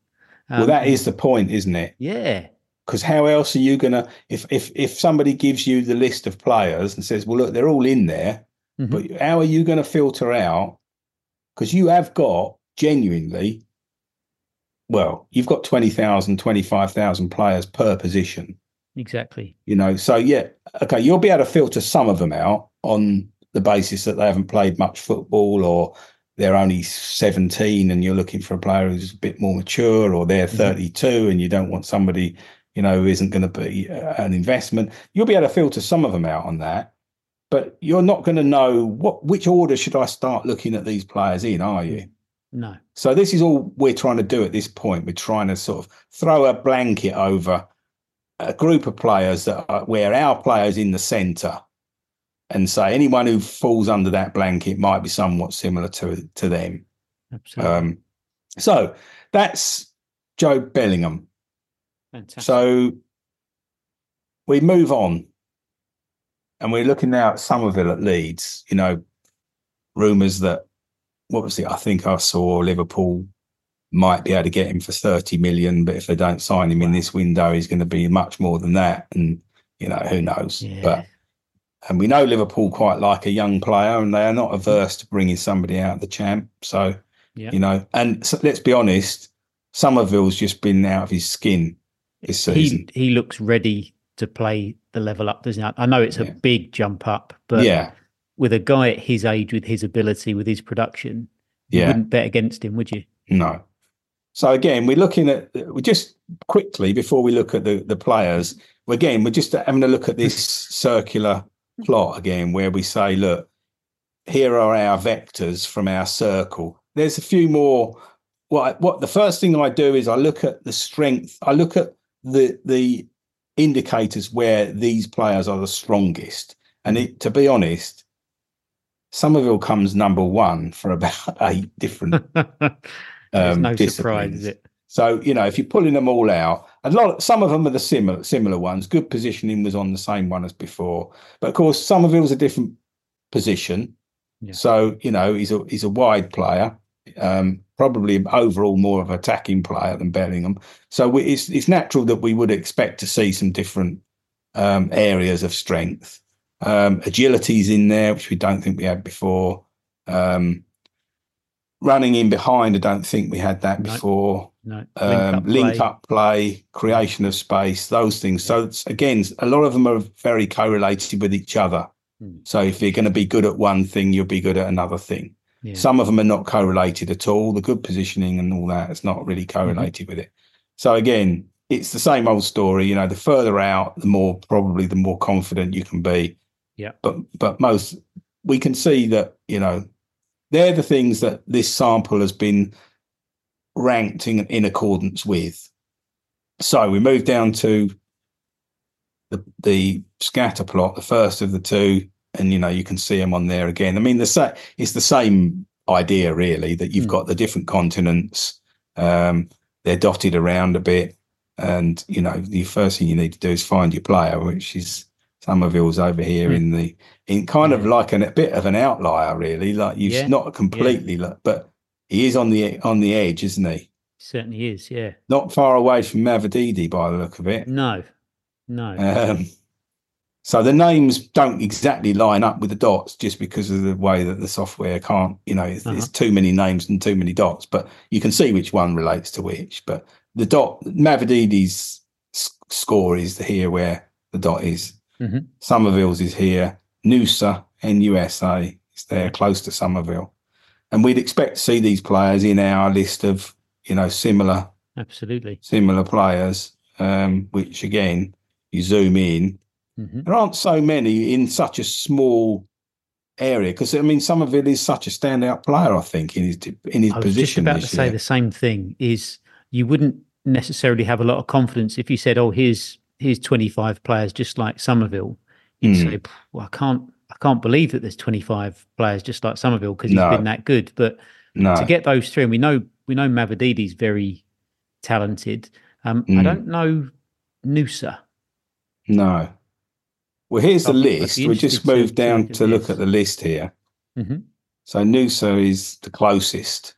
Um, well, that is the point, isn't it? Yeah. Because how else are you gonna if if if somebody gives you the list of players and says, "Well, look, they're all in there," mm-hmm. but how are you going to filter out? Because you have got genuinely, well, you've got 20,000, 25,000 players per position. Exactly. You know, so yeah, okay, you'll be able to filter some of them out on the basis that they haven't played much football or they're only 17 and you're looking for a player who's a bit more mature or they're mm-hmm. 32 and you don't want somebody, you know, isn't going to be uh, an investment. You'll be able to filter some of them out on that. But you're not going to know what which order should I start looking at these players in, are you? No. So this is all we're trying to do at this point. We're trying to sort of throw a blanket over a group of players that are, where our players in the centre and say anyone who falls under that blanket might be somewhat similar to to them. Absolutely. Um, so that's Joe Bellingham. Fantastic. So we move on, and we're looking now at Summerville at Leeds. You know, rumours that what was it? I think I saw Liverpool might be able to get him for 30 million, but if they don't sign him in this window, he's going to be much more than that. And, you know, who knows? Yeah. But, and we know Liverpool quite like a young player and they are not averse to bringing somebody out of the champ. So, yeah. you know, and so, let's be honest, Summerville's just been out of his skin this season. He, he looks ready to play the level up, doesn't he? I know it's yeah. a big jump up, but yeah. with a guy at his age, with his ability, with his production, you yeah. wouldn't bet against him, would you? No, so again, we're looking at we just quickly before we look at the the players. Again, we're just having a look at this <laughs> circular plot again, where we say, look, here are our vectors from our circle. There's a few more. What what the first thing I do is I look at the strength. I look at the the indicators where these players are the strongest. And it, to be honest, Summerville comes number one for about <laughs> eight different <laughs> um, no surprise, is it? So you know, if you're pulling them all out, a lot, some of them are the similar similar ones. Good positioning was on the same one as before, but of course, Summerville's a different position. Yeah. So you know, he's a he's a wide player, um, probably overall more of an attacking player than Bellingham. So we, it's it's natural that we would expect to see some different um, areas of strength. Um, agility's in there, which we don't think we had before. Um, running in behind, I don't think we had that before. No. Um, link, up, link play. up, play. creation of space, those things. Yeah. So again, a lot of them are very correlated with each other. Hmm. So if you're going to be good at one thing, you'll be good at another thing. Yeah. Some of them are not correlated at all. The good positioning and all that is not really mm-hmm. correlated mm-hmm. with it. So again, it's the same old story. You know, the further out, the more probably the more confident you can be. Yeah. But but most we can see that you know they're the things that this sample has been ranked in, in accordance with. So we move down to the the scatter plot, the first of the two, and you know you can see them on there again. I mean, the it's the same idea really that you've mm. got the different continents. Um, they're dotted around a bit, and you know the first thing you need to do is find your player, which is Summerville's over here mm. in the in kind yeah. of like an, a bit of an outlier, really. Like you've yeah. not completely, yeah. but he is on the on the edge, isn't he? Certainly is, yeah. Not far away from Mavididi by the look of it. No, no. Um, so the names don't exactly line up with the dots just because of the way that the software can't, you know, it's, uh-huh. it's too many names and too many dots. But you can see which one relates to which. But the dot, Mavididi's score is here where the dot is. Mm-hmm. Summerville's is here. Nusa, NUSA, is there close to Summerville. And we'd expect to see these players in our list of, you know, similar, absolutely similar players. Um, which again, you zoom in, Mm-hmm. There aren't so many in such a small area because I mean Summerville is such a standout player. I think in his in his I was position. Just about to year. say the same thing. Is you wouldn't necessarily have a lot of confidence if you said, "Oh, here's here's 25 players just like Summerville." You'd mm. say, "Well, I can't I can't believe that there's 25 players just like Summerville because he's no. been that good." But no. to get those three, and we know we know Mavididi's very talented. Um, mm. I don't know Nusa. No. Well, here's the list. We just moved down to look at the list here. Mm-hmm. So Nusa is the closest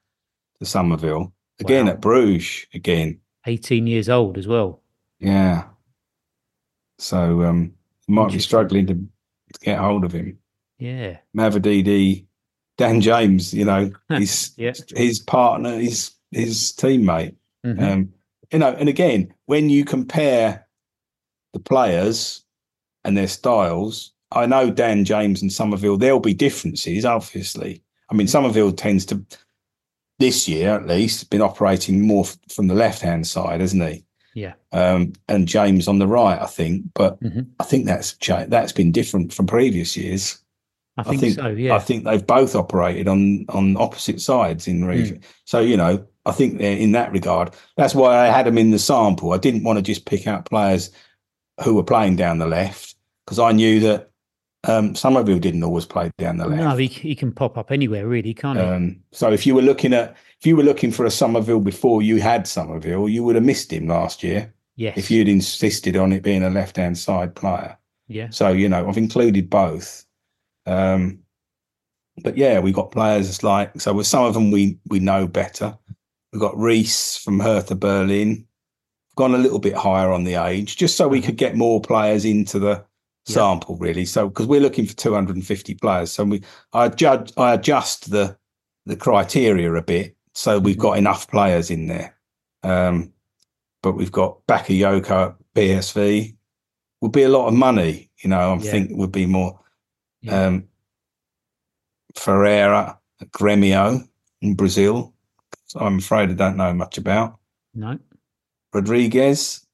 to Summerville. Again wow. at Bruges. Again, 18 years old as well. Yeah. So um, might be struggling to, to get hold of him. Yeah. Mavididi, Dan James, you know, <laughs> his yeah. his partner, his his teammate. Mm-hmm. Um, you know, and again, when you compare the players and their styles, I know Dan James and Summerville, there'll be differences, obviously. I mean, mm-hmm. Tends to this year at least been operating more f- from the left hand side, hasn't he? Yeah. Um, and James on the right, I think. But mm-hmm. I think that's that's been different from previous years. I think, I think, so. Yeah. I think they've both operated on on opposite sides in region. Mm. So you know, I think they're in that regard. That's why I had them in the sample. I didn't want to just pick out players who were playing down the left because I knew that um, Summerville didn't always play down the left. No, he, he can pop up anywhere, really, can't he? Um, so if you were looking at if you were looking for a Summerville before you had Summerville, you would have missed him last year. Yes. If you'd insisted on it being a left hand side player. Yeah. So you know, I've included both. Um, but yeah, we got players like so. With some of them, we we know better. We've got Reese from Hertha Berlin. Gone a little bit higher on the age, just so we mm-hmm. could get more players into the sample really. So because we're looking for 250 players, so we I judge I adjust the the criteria a bit so we've mm-hmm. got enough players in there. Um, but we've got Bakayoko PSV would be a lot of money. You know, I yeah. think would be more yeah. um, Ferreira, Gremio in Brazil. So I'm afraid I don't know much about. No. Rodriguez,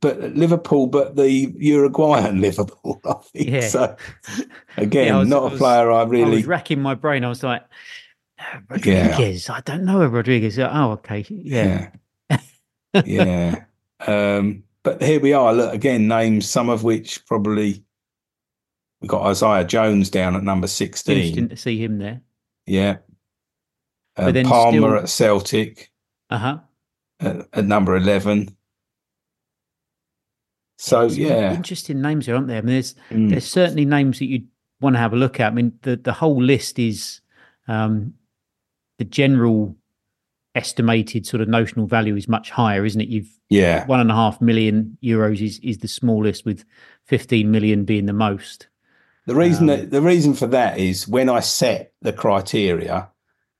but Liverpool, but the Uruguayan <laughs> Liverpool, I think. Yeah. So <laughs> again, yeah, was, not a player I really. I was racking my brain. I was like, Rodriguez. Yeah. I don't know a Rodriguez. Oh, okay. Yeah. Yeah. yeah. Um, but here we are. Look again, names some of which probably we got Isaiah Jones down at number sixteen. Interesting to see him there. Yeah. Uh, Palma still... at Celtic. Uh huh. At, at number eleven. So yeah, interesting names here, aren't there? I mean, there's mm. there's certainly names that you want to have a look at. I mean, the the whole list is um, the general estimated sort of notional value is much higher, isn't it? You've yeah one and a half million euros is is the smallest, with fifteen million being the most. The reason um, that the reason for that is when I set the criteria,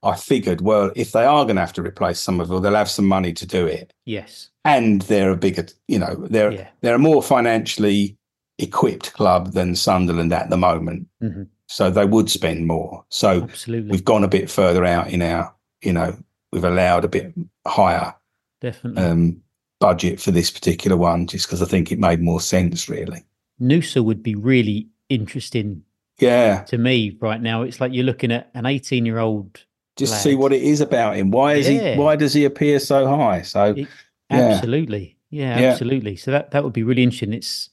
I figured, well, if they are going to have to replace Summerville, they'll have some money to do it. Yes and they're a bigger, you know, they're yeah. they're a more financially equipped club than Sunderland at the moment. Mm-hmm. So they would spend more. So Absolutely. we've gone a bit further out in our, you know, we've allowed a bit higher definitely um, budget for this particular one, just because I think it made more sense, really. Nusa would be really interesting. Yeah. To me, right now, it's like you're looking at an 18 year old. Just lad. see what it is about him. Why is yeah. he? Why does he appear so high? So it, Absolutely. Yeah, yeah, absolutely. So that that would be really interesting. It's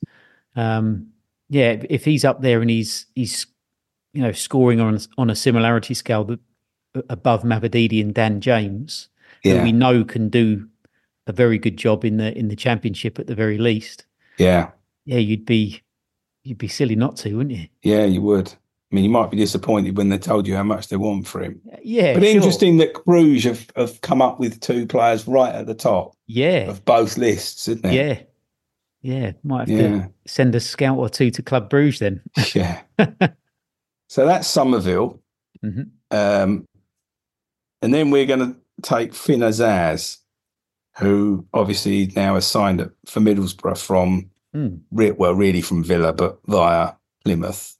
um yeah, if he's up there and he's he's you know scoring on on a similarity scale that above Mavididi and Dan James, yeah. we know can do a very good job in the in the championship at the very least. Yeah. Yeah, you'd be you'd be silly not to, wouldn't you? Yeah, you would. I mean, you might be disappointed when they told you how much they want for him. Yeah, but sure. interesting that Bruges have, have come up with two players right at the top. Yeah, of both lists, isn't it? Yeah, yeah. Might have yeah. to send a scout or two to Club Bruges then. <laughs> yeah. so that's Summerville, mm-hmm. um, and then we're going to take Finn Azaz, who obviously now has signed for Middlesbrough from, mm. well, really from Villa, but via Plymouth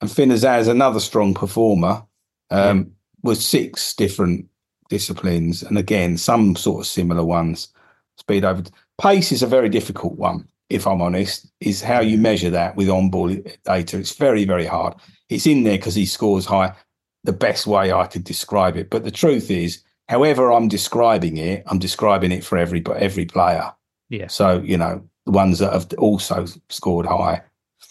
and Finn Azaz, another strong performer, um, yeah. with six different disciplines, and again, some sort of similar ones. Speed over pace is a very difficult one if I'm honest, is how you measure that with on-ball data. It's very, very hard. It's in there because he scores high. The best way I could describe it, but the truth is, however I'm describing it, I'm describing it for every every player. Yeah. So you know the ones that have also scored high.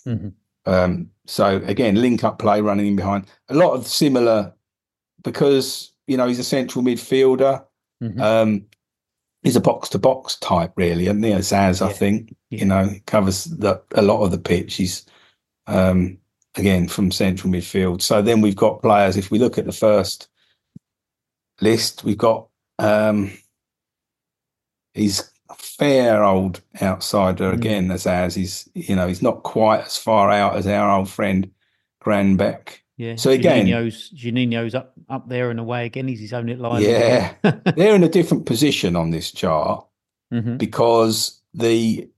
Mm-hmm. Um, so again, link up play, running in behind. A lot of similar because you know he's a central midfielder. Mm-hmm. Um, he's a box to box type, really, and you know, Zaz, yeah. I think, yeah. you know, covers the, a lot of the pitch. He's um, again from central midfield. So then we've got players. If we look at the first list, we've got um, he's fair old outsider mm. again, as as he's you know he's not quite as far out as our old friend Granbeck. Yeah. So again, Juninho's, Juninho's up up there and away again. He's his own little island. Yeah, <laughs> they're in a different position on this chart mm-hmm. because the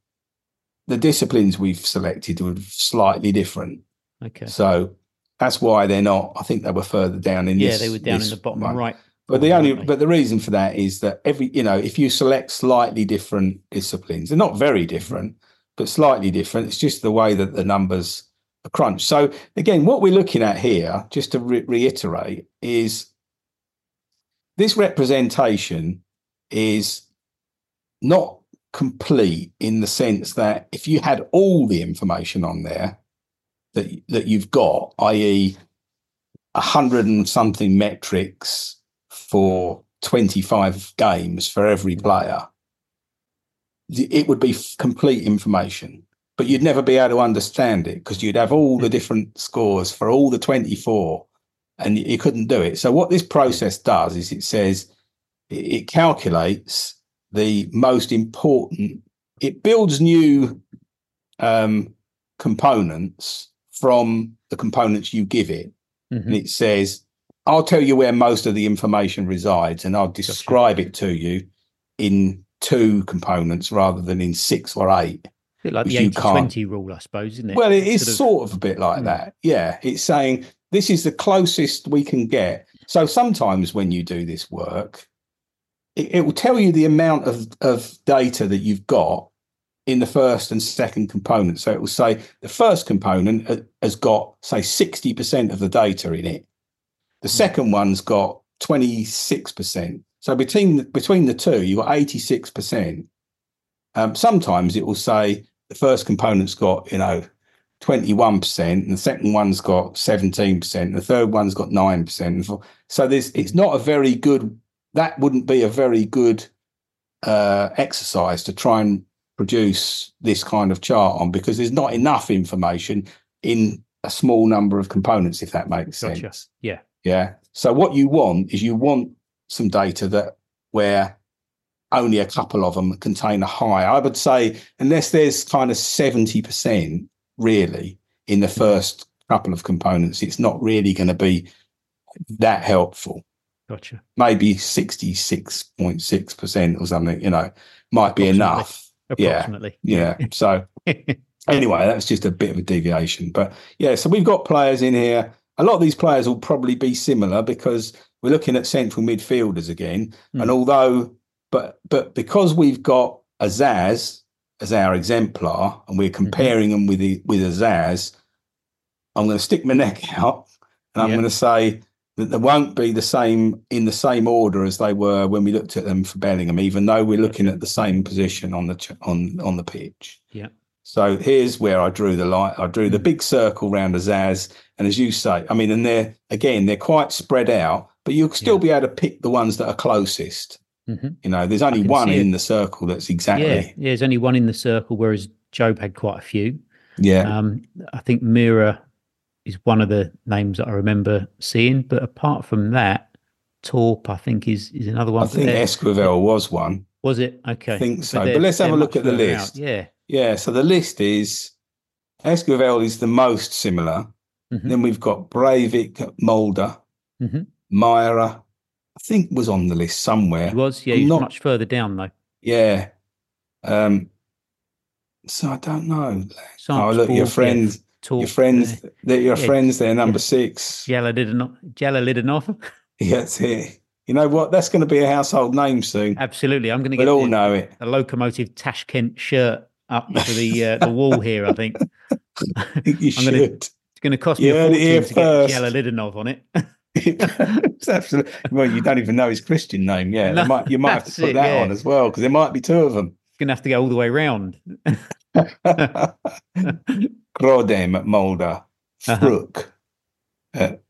the disciplines we've selected were slightly different. Okay. So that's why they're not. I think they were further down in yeah, this. Yeah, they were down in the bottom one. right. But the only, but the reason for that is that every, you know, if you select slightly different disciplines, they're not very different, but slightly different. It's just the way that the numbers are crunch. So again, what we're looking at here, just to re- reiterate, is this representation is not complete in the sense that if you had all the information on there that that you've got, i.e., a hundred and something metrics for 25 games for every player, it would be complete information but you'd never be able to understand it because you'd have all the different scores for all the 24 and you couldn't do it. So what this process does is it says it calculates the most important, it builds new um, components from the components you give it. Mm-hmm. And it says, I'll tell you where most of the information resides and I'll describe gotcha. it to you in two components rather than in six or eight bit like the 80 20 rule, I suppose, isn't it? Well, it is sort of, sort of a bit like mm. that. Yeah. It's saying this is the closest we can get. So sometimes when you do this work, it, it will tell you the amount of, of data that you've got in the first and second component. So it will say the first component has got, say, 60% of the data in it. The second one's got 26%. So between between the two, you've got 86%. Um, sometimes it will say the first component's got, you know, 21%, and the second one's got 17%, and the third one's got 9%. So this it's not a very good, that wouldn't be a very good uh, exercise to try and produce this kind of chart on because there's not enough information in a small number of components, if that makes gotcha. sense. Yeah. Yeah. So what you want is you want some data that where only a couple of them contain a high. I would say, unless there's kind of 70% really in the first couple of components, it's not really going to be that helpful. Gotcha. Maybe 66.6% or something, you know, might be enough. Approximately. Yeah. yeah. <laughs> So, <laughs> anyway, that's just a bit of a deviation. But yeah, so we've got players in here. A lot of these players will probably be similar because we're looking at central midfielders again. Mm. And although but but because we've got Azaz as our exemplar and we're mm-hmm. comparing mm-hmm. them with the, with Azaz, I'm going to stick my <laughs> neck out and I'm yep. going to say that they won't be the same in the same order as they were when we looked at them for Bellingham, even though we're looking at the same position on the on on the pitch. Yeah. So here's where I drew the line. I drew the mm. big circle around Azaz, and as you say, I mean, and they're again they're quite spread out, but you'll still yeah. be able to pick the ones that are closest. Mm-hmm. You know, there's only one in the circle that's exactly. Yeah, yeah, there's only one in the circle, whereas Job had quite a few. Yeah. Um, I think Mira is one of the names that I remember seeing, but apart from that, Torp, I think, is is another one. I think Esquivel was one. Was it? Okay. I think so. But, but let's have a look at the list. Out. Yeah. Yeah. So the list is Esquivel is the most similar. Mm-hmm. Then we've got Breivik, Molde, mm-hmm. Myra, I think was on the list somewhere. He was, yeah, not, much further down though. Yeah. Um, so I don't know. oh, look, your friends, your friends, uh, they're your yeah, friends. They're number yeah. six. Jella Lidanov. Jella Lidanov. <laughs> yeah, that's it. You know what? That's going to be a household name soon. Absolutely, I'm going to get. We'll all know it. A locomotive Tashkent shirt up for the uh, the wall here. I think. I <laughs> think you <laughs> I'm should. Gonna, it's going to cost me a fortune to first. get Jalaliddinov on it. <laughs> it's absolutely well. You don't even know his Christian name. Yeah, no, might, you might have to put it, that yeah. on as well because there might be two of them. Going to have to go all the way round. <laughs> Grodem at Molde, Fruk uh-huh. at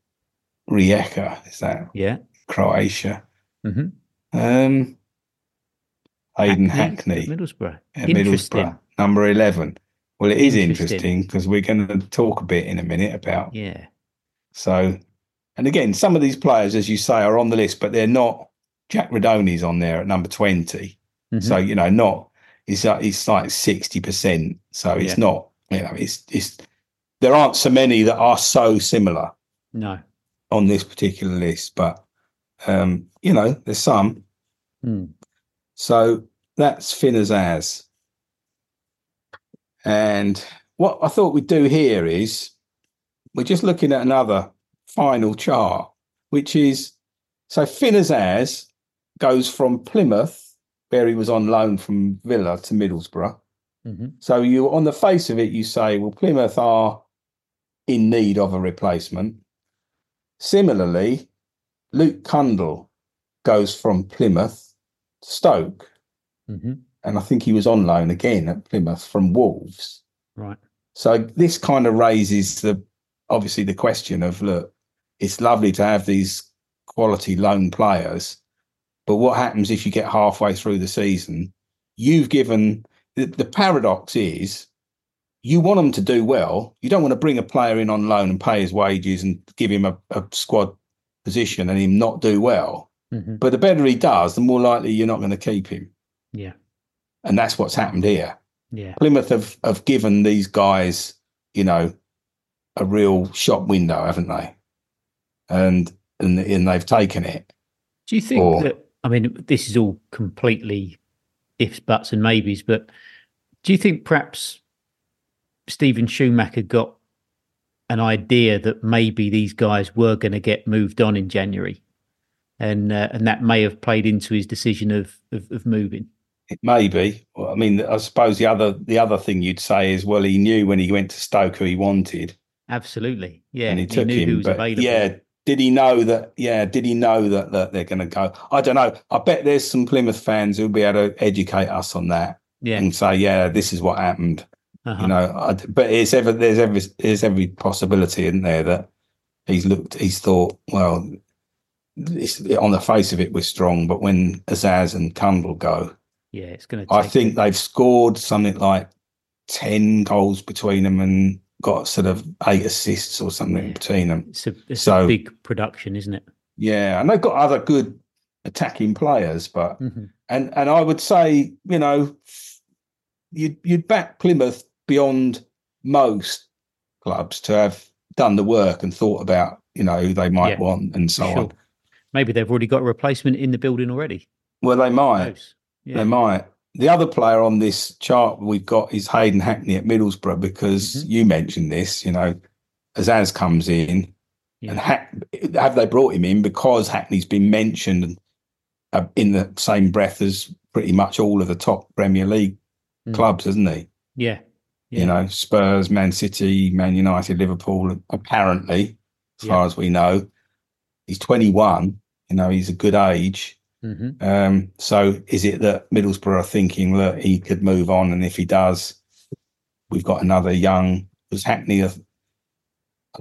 Rijeka. Is that yeah? Croatia. Mm-hmm. Um, Hayden Hackney, Hackney Middlesbrough. At Middlesbrough, number eleven. Well, it is interesting because we're going to talk a bit in a minute about yeah. So and again, some of these players, as you say, are on the list, but they're not. Jack Rudoni's on there at number 20. Mm-hmm. So, you know, not, it's, uh, it's like 60%. So it's yeah. not, you know, it's, it's, there aren't so many that are so similar. No. On this particular list, but, um, you know, there's some. Mm. So that's Finn Azaz. And what I thought we'd do here is we're just looking at another final chart, which is so Finn Azaz goes from Plymouth, where he was on loan from Villa to Middlesbrough. Mm-hmm. So you, on the face of it, you say, well, Plymouth are in need of a replacement. Similarly, Luke Cundle goes from Plymouth to Stoke. Mm-hmm. And I think he was on loan again at Plymouth from Wolves. Right. So this kind of raises the obviously the question of look, it's lovely to have these quality loan players. But what happens if you get halfway through the season? You've given the, the paradox is you want them to do well. You don't want to bring a player in on loan and pay his wages and give him a, a squad position and him not do well. Mm-hmm. But the better he does, the more likely you're not going to keep him. Yeah. And that's what's happened here. Yeah. Plymouth have, have given these guys, you know, a real shop window, haven't they? and and, and they've taken it. Do you think or, that? I mean, this is all completely ifs, buts, and maybes, but do you think perhaps Steven Schumacher got an idea that maybe these guys were going to get moved on in January, and uh, and that may have played into his decision of of, of moving? It may be. Well, I mean, I suppose the other the other thing you'd say is, well, he knew when he went to Stoke who he wanted. Absolutely, yeah. And he, he took him, but available. yeah, did he know that? Yeah, did he know that that they're going to go? I don't know. I bet there's some Plymouth fans who'll be able to educate us on that. Yeah, and say, yeah, this is what happened. Uh-huh. You know, I, but it's ever there's every there's every possibility in there that he's looked, he's thought, well, on the face of it, we're strong, but when Azaz and Cundle go, yeah, it's going to. I think they've scored something like ten goals between them, and got sort of eight assists or something yeah. between them. It's, a, it's so, a big production, isn't it? Yeah, and they've got other good attacking players, but mm-hmm. and and I would say you know you'd you'd back Plymouth beyond most clubs to have done the work and thought about you know who they might yeah, want and so sure. on. Maybe they've already got a replacement in the building already. Well, they might. Yeah. They might. The other player on this chart we've got is Hayden Hackney at Middlesbrough because mm-hmm. you mentioned this, you know, as Azaz comes in yeah. and Hack, have they brought him in because Hackney's been mentioned uh, in the same breath as pretty much all of the top Premier League mm. clubs, hasn't he? Yeah. yeah. You know, Spurs, Man City, Man United, Liverpool, apparently, as yeah. far as we know. He's 21, you know, he's a good age. Mm-hmm. Um, so is it that Middlesbrough are thinking that he could move on, and if he does, we've got another young was Hackney. I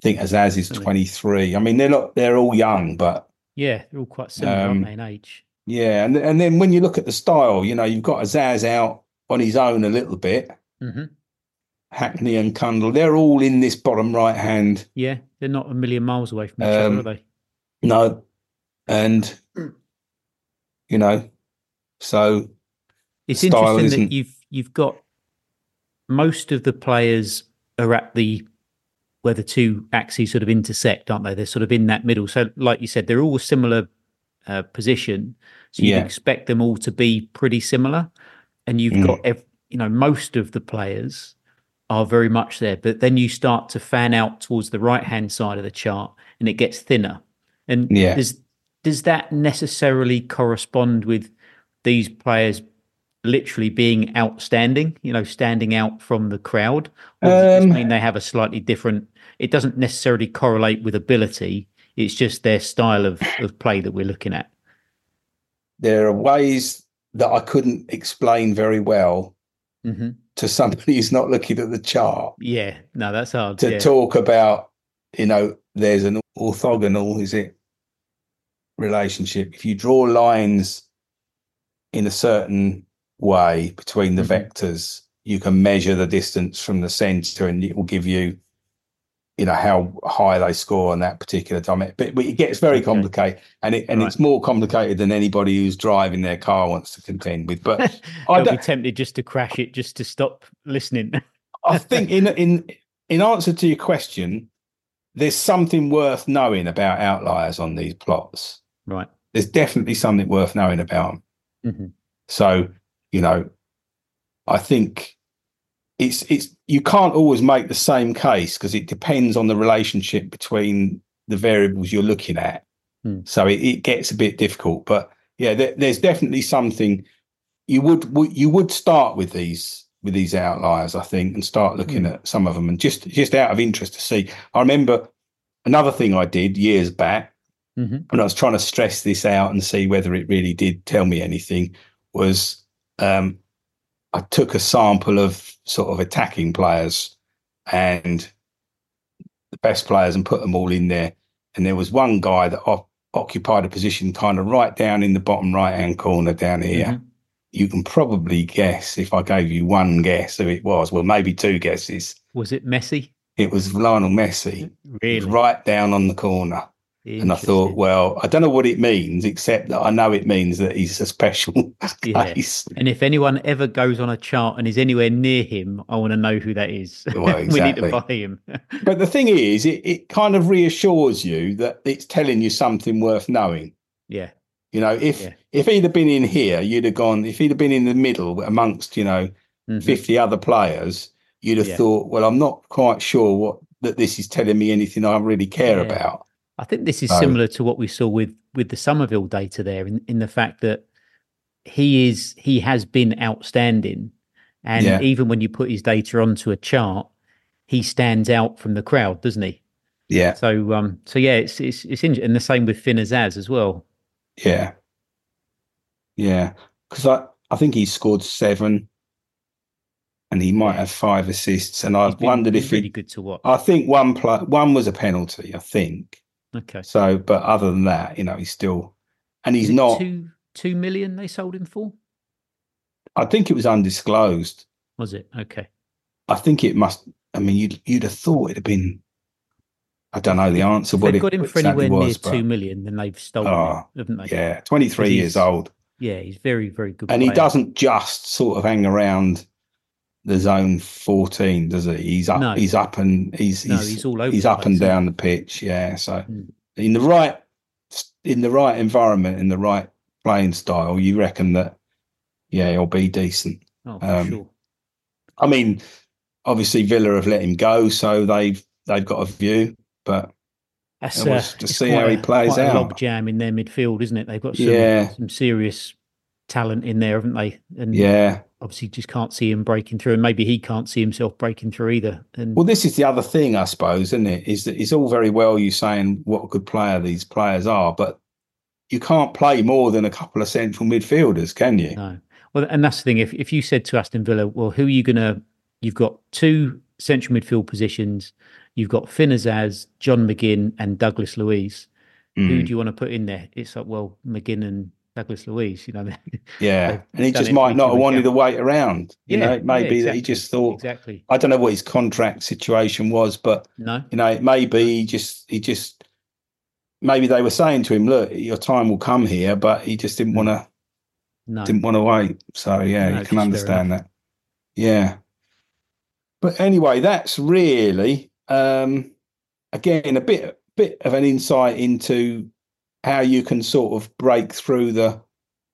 think Azaz is twenty three. I mean, they're not they're all young, but yeah, they're all quite similar um, in age. Yeah, and and then when you look at the style, you know, you've got Azaz out on his own a little bit. Mm-hmm. Hackney and Cundle, they're all in this bottom right hand. Yeah, they're not a million miles away from each um, other, are they? No, and you know. So it's interesting that you've you've got most of the players are at the where the two axes sort of intersect, aren't they? They're sort of in that middle. So, like you said, they're all a similar uh, position. So you yeah. expect them all to be pretty similar, and you've mm. got ev- you know most of the players are very much there. But then you start to fan out towards the right hand side of the chart, and it gets thinner. And yeah. there's does that necessarily correspond with these players literally being outstanding, you know, standing out from the crowd? Or does it um, mean they have a slightly different? It doesn't necessarily correlate with ability. It's just their style of, of play that we're looking at. There are ways that I couldn't explain very well mm-hmm. to somebody who's not looking at the chart. Yeah, no, that's hard to yeah. talk about. You know, there's an orthogonal, is it, relationship? If you draw lines in a certain way between the mm-hmm. vectors, you can measure the distance from the center, and it will give you you know how high they score on that particular dimension. But, but, it gets very complicated, and it and right. it's more complicated than anybody who's driving their car wants to contend with. But <laughs> I'd be tempted just to crash it, just to stop listening. I <laughs> think in in in answer to your question, there's something worth knowing about outliers on these plots. Right. There's definitely something worth knowing about them. Mm-hmm. So you know, I think it's it's you can't always make the same case because it depends on the relationship between the variables you're looking at. Hmm. So it, it, gets a bit difficult, but yeah, there, there's definitely something you would you would start with these with these outliers, I think, and start looking hmm. at some of them and just just out of interest to see. I remember another thing I did years back mm-hmm. when I was trying to stress this out and see whether it really did tell me anything was um, I took a sample of sort of attacking players and the best players and put them all in there. And there was one guy that op- occupied a position kind of right down in the bottom right hand corner down here. Mm-hmm. You can probably guess if I gave you one guess who it was. Well, maybe two guesses. Was it Messi? It was Lionel Messi. Really? right down on the corner. And I thought, well, I don't know what it means, except that I know it means that he's a special <laughs> case. And if anyone ever goes on a chart and is anywhere near him, I want to know who that is. Well, exactly. <laughs> we need to buy him. <laughs> but the thing is, it, it kind of reassures you that it's telling you something worth knowing. Yeah. You know, if yeah. if he'd have been in here, you'd have gone. If he'd have been in the middle amongst, you know, mm-hmm. fifty other players, you'd have yeah. thought, well, I'm not quite sure what that this is telling me anything I really care yeah. about. I think this is similar to what we saw with with the Summerville data there, in, in the fact that he is he has been outstanding, and yeah. even when you put his data onto a chart, he stands out from the crowd, doesn't he? Yeah. So um, so yeah, it's it's it's interesting, and the same with Finn Azaz as well. Yeah. Yeah, because I I think he scored seven and he might have five assists. And I've wondered if it's really he, good to watch. I think one play, one was a penalty. I think, Okay. So, but other than that, you know, he's still, and he's not two two million. They sold him for. I think it was undisclosed. Was it okay? I think it must. I mean, you'd you'd have thought it'd have been. I don't know the answer. If what they've got him for anywhere was, near but, two million, then they've stolen oh, ah, him, haven't they? Yeah, twenty three years old. Yeah, he's very very good. And player. he doesn't just sort of hang around the zone 14, does he? He's up. No. He's up and he's he's, no, he's all over. He's up and down the pitch. Yeah. So mm. in the right in the right environment, in the right playing style, you reckon that yeah, he'll be decent. Oh, um, sure. I mean, obviously Villa have let him go, so they've they've got a view, but that's uh, to see how he plays out. log jam in their midfield, isn't it? They've got some, yeah. some serious talent in there, haven't they? And yeah, obviously just can't see him breaking through, and maybe he can't see himself breaking through either. And well, this is the other thing, I suppose, isn't it? Is that it's all very well you saying what a good player these players are, but you can't play more than a couple of central midfielders, can you? No. Well, and that's the thing. If if you said to Aston Villa, well, who are you gonna? You've got two central midfield positions. You've got Finn Azaz, John McGinn, and Douglas Luiz. Mm. Who do you want to put in there? It's like, well, McGinn and Douglas Luiz, you know. <laughs> yeah, and he just might not have wanted to wait around. You yeah, know, it may yeah, be exactly. that he just thought exactly. I don't know what his contract situation was, but no, you know, it may be he just he just maybe they were saying to him, "Look, your time will come here," but he just didn't want to. No. Didn't want to wait. So yeah, no, you can understand that. Yeah. But anyway, that's really um again a bit bit of an insight into how you can sort of break through the mm.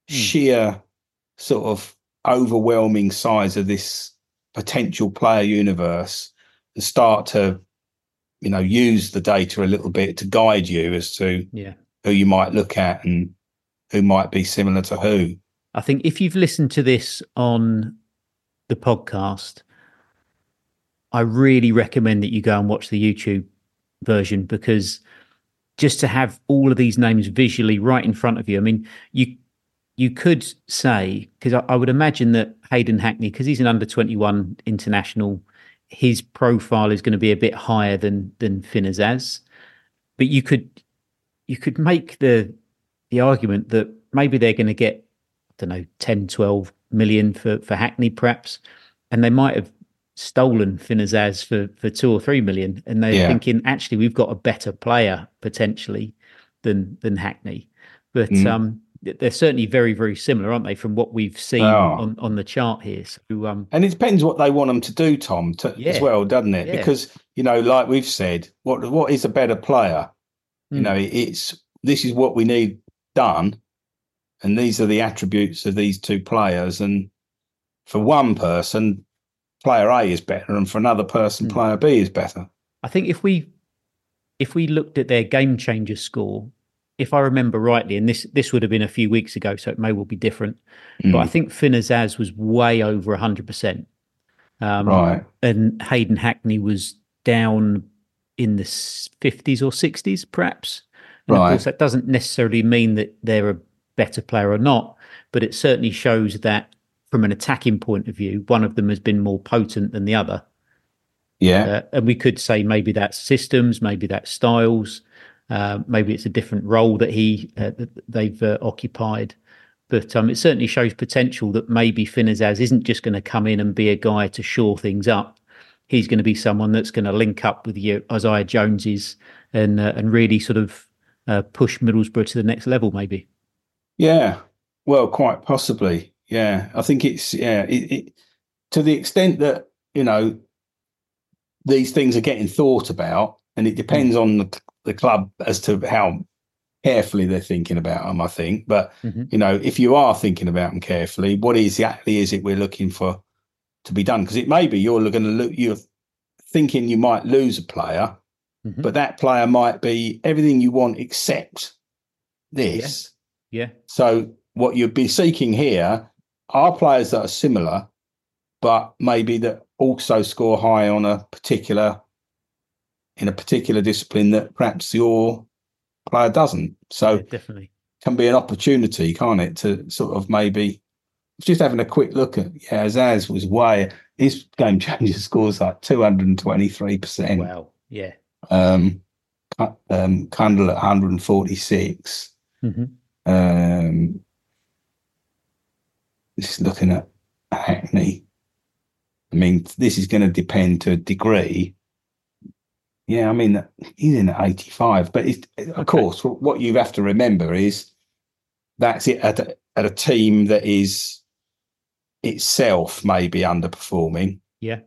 sheer sort of overwhelming size of this potential player universe and start to you know use the data a little bit to guide you as to yeah. who you might look at and who might be similar to who I think if you've listened to this on the podcast, I really recommend that you go and watch the YouTube version because just to have all of these names visually right in front of you. I mean, you you could say because I, I, would imagine that Hayden Hackney, because he's an under twenty one international, his profile is going to be a bit higher than than Finn Azaz. But you could you could make the the argument that maybe they're going to get I don't know 10, 12 million for for Hackney perhaps, and they might have stolen Finn Azaz for for two or three million, and they're yeah. thinking actually we've got a better player potentially than than Hackney, but mm. um, they're certainly very very similar, aren't they, from what we've seen on on the chart here? So um, and it depends what they want them to do, Tom, to, yeah. as well, doesn't it? Yeah. Because you know, like we've said, what what is a better player? Mm. You know, it's this is what we need done, and these are the attributes of these two players, and for one person player A is better, and for another person, mm. player B is better. I think if we if we looked at their game changer score, if I remember rightly, and this this would have been a few weeks ago, so it may well be different, mm. but I hmm. think Finn Azaz was way over hundred percent. Um, right. And Hayden Hackney was down in the 50s or 60s, perhaps. And right. of course, that doesn't necessarily mean that they're a better player or not, but it certainly shows that from an attacking point of view, one of them has been more potent than the other. Yeah. Uh, and we could say maybe that's systems, maybe that's styles, uh, maybe it's a different role that he uh, they've uh, occupied. But um, it certainly shows potential that maybe Finn Azaz isn't just going to come in and be a guy to shore things up. He's going to be someone that's going to link up with you, Isaiah Joneses and uh, and really sort of uh, push Middlesbrough to the next level, maybe. Yeah, well, quite possibly. Yeah, I think it's yeah. It, it, to the extent that you know these things are getting thought about, and it depends mm. on the, the club as to how carefully they're thinking about them. I think, but mm-hmm. you know, if you are thinking about them carefully, what exactly is it we're looking for to be done? Because it may be you're going to look, you're thinking you might lose a player, mm-hmm. but that player might be everything you want except this. Yeah. yeah. So what you'd be seeking here are players that are similar, but maybe that also score high on a particular in a particular discipline that perhaps your player doesn't. So yeah, definitely can be an opportunity, can't it, to sort of maybe just having a quick look at yeah, Azaz was way his game <laughs> changer scores like two hundred and twenty three percent. Wow, yeah. Um, um, at one hundred and forty six. Mm-hmm. Um, just looking at Hackney. I mean, this is going to depend to a degree. Yeah, I mean, he's in at 85, but okay. of course, what you have to remember is that's it at a, at a team that is itself maybe underperforming. Yeah.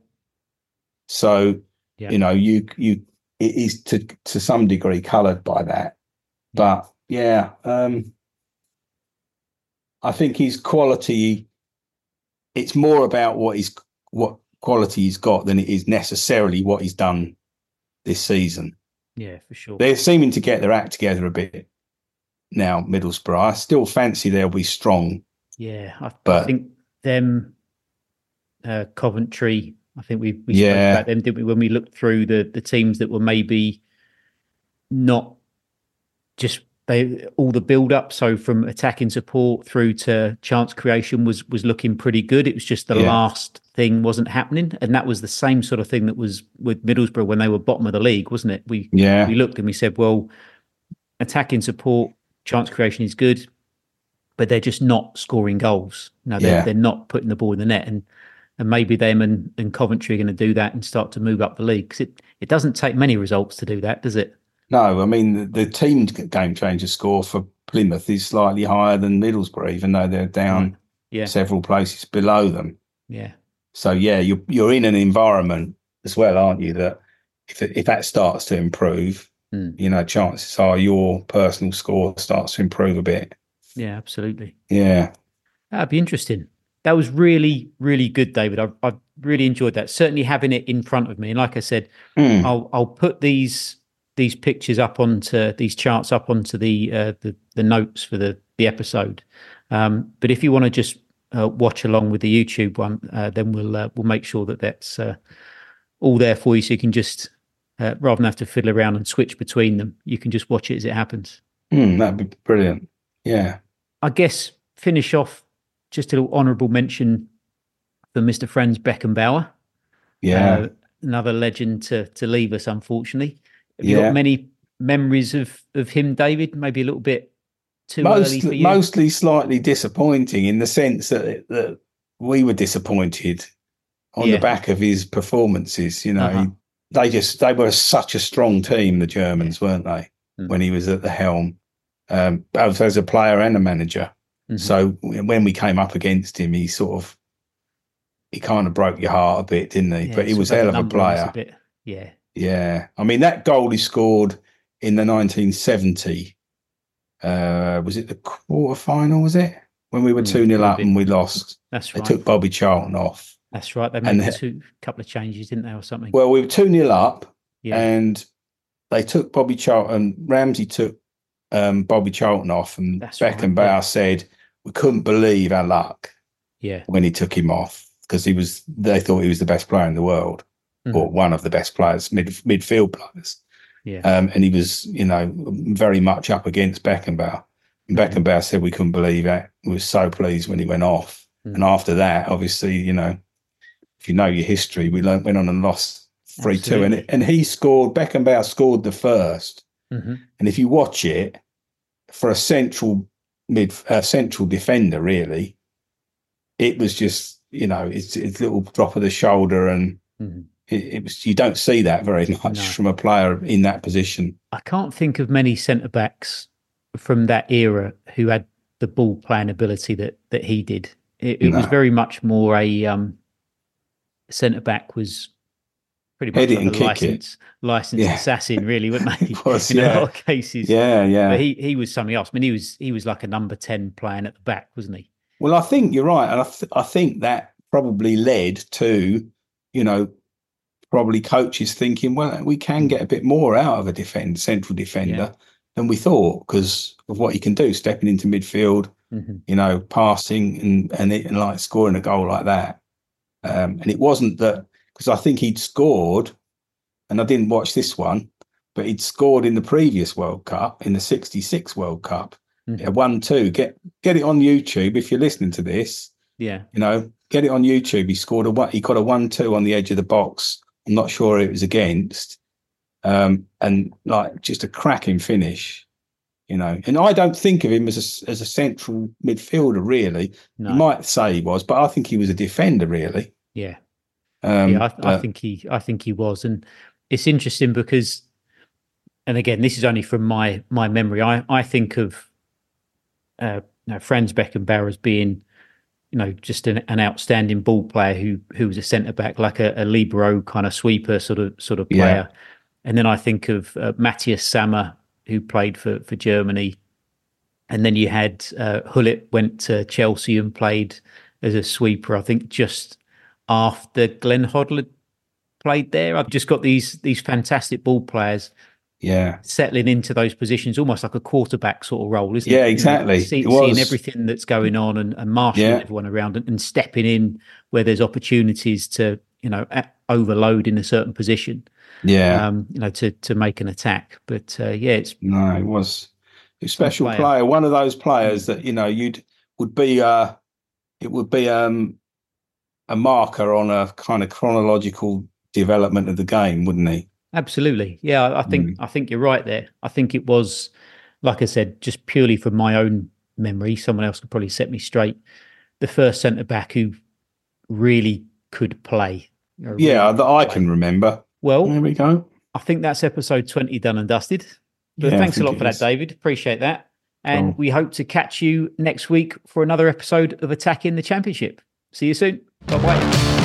So, yeah. you know, you you it is to to some degree coloured by that, but yeah, um, I think his quality. It's more about what he's what quality he's got than it is necessarily what he's done this season. Yeah, for sure. They're seeming to get their act together a bit now. Middlesbrough. I still fancy they'll be strong. Yeah, I, but, I think them, uh, Coventry. I think we we yeah. spoke about them, didn't we? When we looked through the the teams that were maybe not just they all the build up so from attacking support through to chance creation was was looking pretty good. It was just the yeah. last thing wasn't happening. And that was the same sort of thing that was with Middlesbrough when they were bottom of the league wasn't it? We yeah. we looked and we said well attacking support chance creation is good but they're just not scoring goals. No they're, yeah. they're not putting the ball in the net. And and maybe them and, and Coventry are going to do that and start to move up the league because it, it doesn't take many results to do that does it no, I mean the, the team game changer score for Plymouth is slightly higher than Middlesbrough, even though they're down mm. yeah. several places below them. Yeah. So yeah, you're you're in an environment as well, aren't you? That if if that starts to improve, mm. you know, chances are your personal score starts to improve a bit. Yeah, absolutely. Yeah, that'd be interesting. That was really really good, David. I I really enjoyed that. Certainly having it in front of me, and like I said, mm. I'll I'll put these these pictures up onto these charts up onto the uh, the, the notes for the the episode. Um, but if you want to just uh, watch along with the YouTube one, uh, then we'll uh, we'll make sure that that's uh, all there for you, so you can just uh, rather than have to fiddle around and switch between them, you can just watch it as it happens. Mm, that'd be brilliant. Yeah. I guess finish off just a little honourable mention for Mr. Franz Beckenbauer. Yeah. Another legend to to leave us, unfortunately. Have you yeah. got many memories of of him, David? Maybe a little bit too Most, early Mostly slightly disappointing in the sense that that we were disappointed on yeah. the back of his performances. You know, uh-huh. they just they were such a strong team, the Germans, yeah. weren't they? Mm-hmm. When he was at the helm, um, both as a player and a manager. Mm-hmm. So when we came up against him, he sort of he kind of broke your heart a bit, didn't he? Yeah, but he was hell of a player. A yeah, yeah. I mean, that goal he scored in the 1970 uh, was it the quarter final? Was it when we were mm, two 0 up and we lost? That's right. They took Bobby Charlton off. That's right. They made a two couple of changes, didn't they, or something? Well, we were two 0 up, yeah. and they took Bobby Charlton. Ramsey took um, Bobby Charlton off, and That's Beckenbauer right, said we couldn't believe our luck. Yeah, when he took him off because he was, they thought he was the best player in the world, mm-hmm. or one of the best players, mid midfield players. Yeah, um, and he was, you know, very much up against Beckenbauer. And mm-hmm. Beckenbauer said we couldn't believe it. We were so pleased when he went off. Mm-hmm. And after that, obviously, you know, if you know your history, we went on and lost three two, and and he scored. Beckenbauer scored the 1st mm-hmm. and if you watch it for a central mid uh, central defender, really, it was just you know it's it's a little drop of the shoulder, and mm-hmm. It, it, was you don't see that very much no. from a player in that position. I can't think of many centre backs from that era who had the ball playing ability that that he did. It, it no. was very much more a um, centre back was pretty much like a license, licensed yeah. assassin, really, wouldn't <laughs> he? was, <laughs> in yeah. a lot of cases. Yeah, yeah. But he he was something else. I mean, he was he was like a number ten playing at the back, wasn't he? Well, I think you're right, and I th- I think that probably led to, you know, probably coaches thinking, well, we can get a bit more out of a defend central defender yeah. than we thought because of what he can do, stepping into midfield, mm-hmm. you know, passing and and, it, and like scoring a goal like that. Um, and it wasn't that because I think he'd scored, and I didn't watch this one, but he'd scored in the previous World Cup, in the '66 World Cup, mm-hmm. yeah, one two. Get get it on YouTube if you're listening to this. Yeah, you know, get it on YouTube. He scored a one. He got a one two on the edge of the box. I'm not sure it was against, um, and like just a cracking finish you know. And I don't think of him as a as a central midfielder, really. No. You might say he was, but I think he was a defender, really. Yeah, um, yeah, I, but... I, think he, I think he was, and it's interesting because, and again, this is only from my my memory. I I think of uh, you know, Franz Beckenbauer as being, you know, just an, an outstanding ball player who who was a centre back, like a, a, libero kind of sweeper sort of sort of player. Yeah. And then I think of uh, Matthias Sammer, who played for for Germany, and then you had uh, Gullit went to Chelsea and played as a sweeper. I think just after Glenn Hoddle played there. I've just got these these fantastic ball players. Yeah, settling into those positions, almost like a quarterback sort of role, isn't yeah, it? Yeah, exactly. See, seeing everything that's going on and, and marshalling yeah. everyone around and, and, stepping in where there's opportunities to, you know, overload in a certain position. Yeah, um, you know, to to make an attack. But uh, yeah, it's no, it was a special player. player. One of those players that you know you'd would be. uh It would be um a marker on a kind of chronological development of the game, wouldn't he? Absolutely. Yeah, I think mm. I think you're right there. I think it was, like I said, just purely from my own memory. Someone else could probably set me straight. The first centre back who really could play. Really yeah, that I can remember. Well, there we go. I think that's episode 20 done and dusted. But yeah, thanks a lot for is. that, David. Appreciate that. And we hope to catch you next week for another episode of Attacking the Championship. See you soon. Bye bye.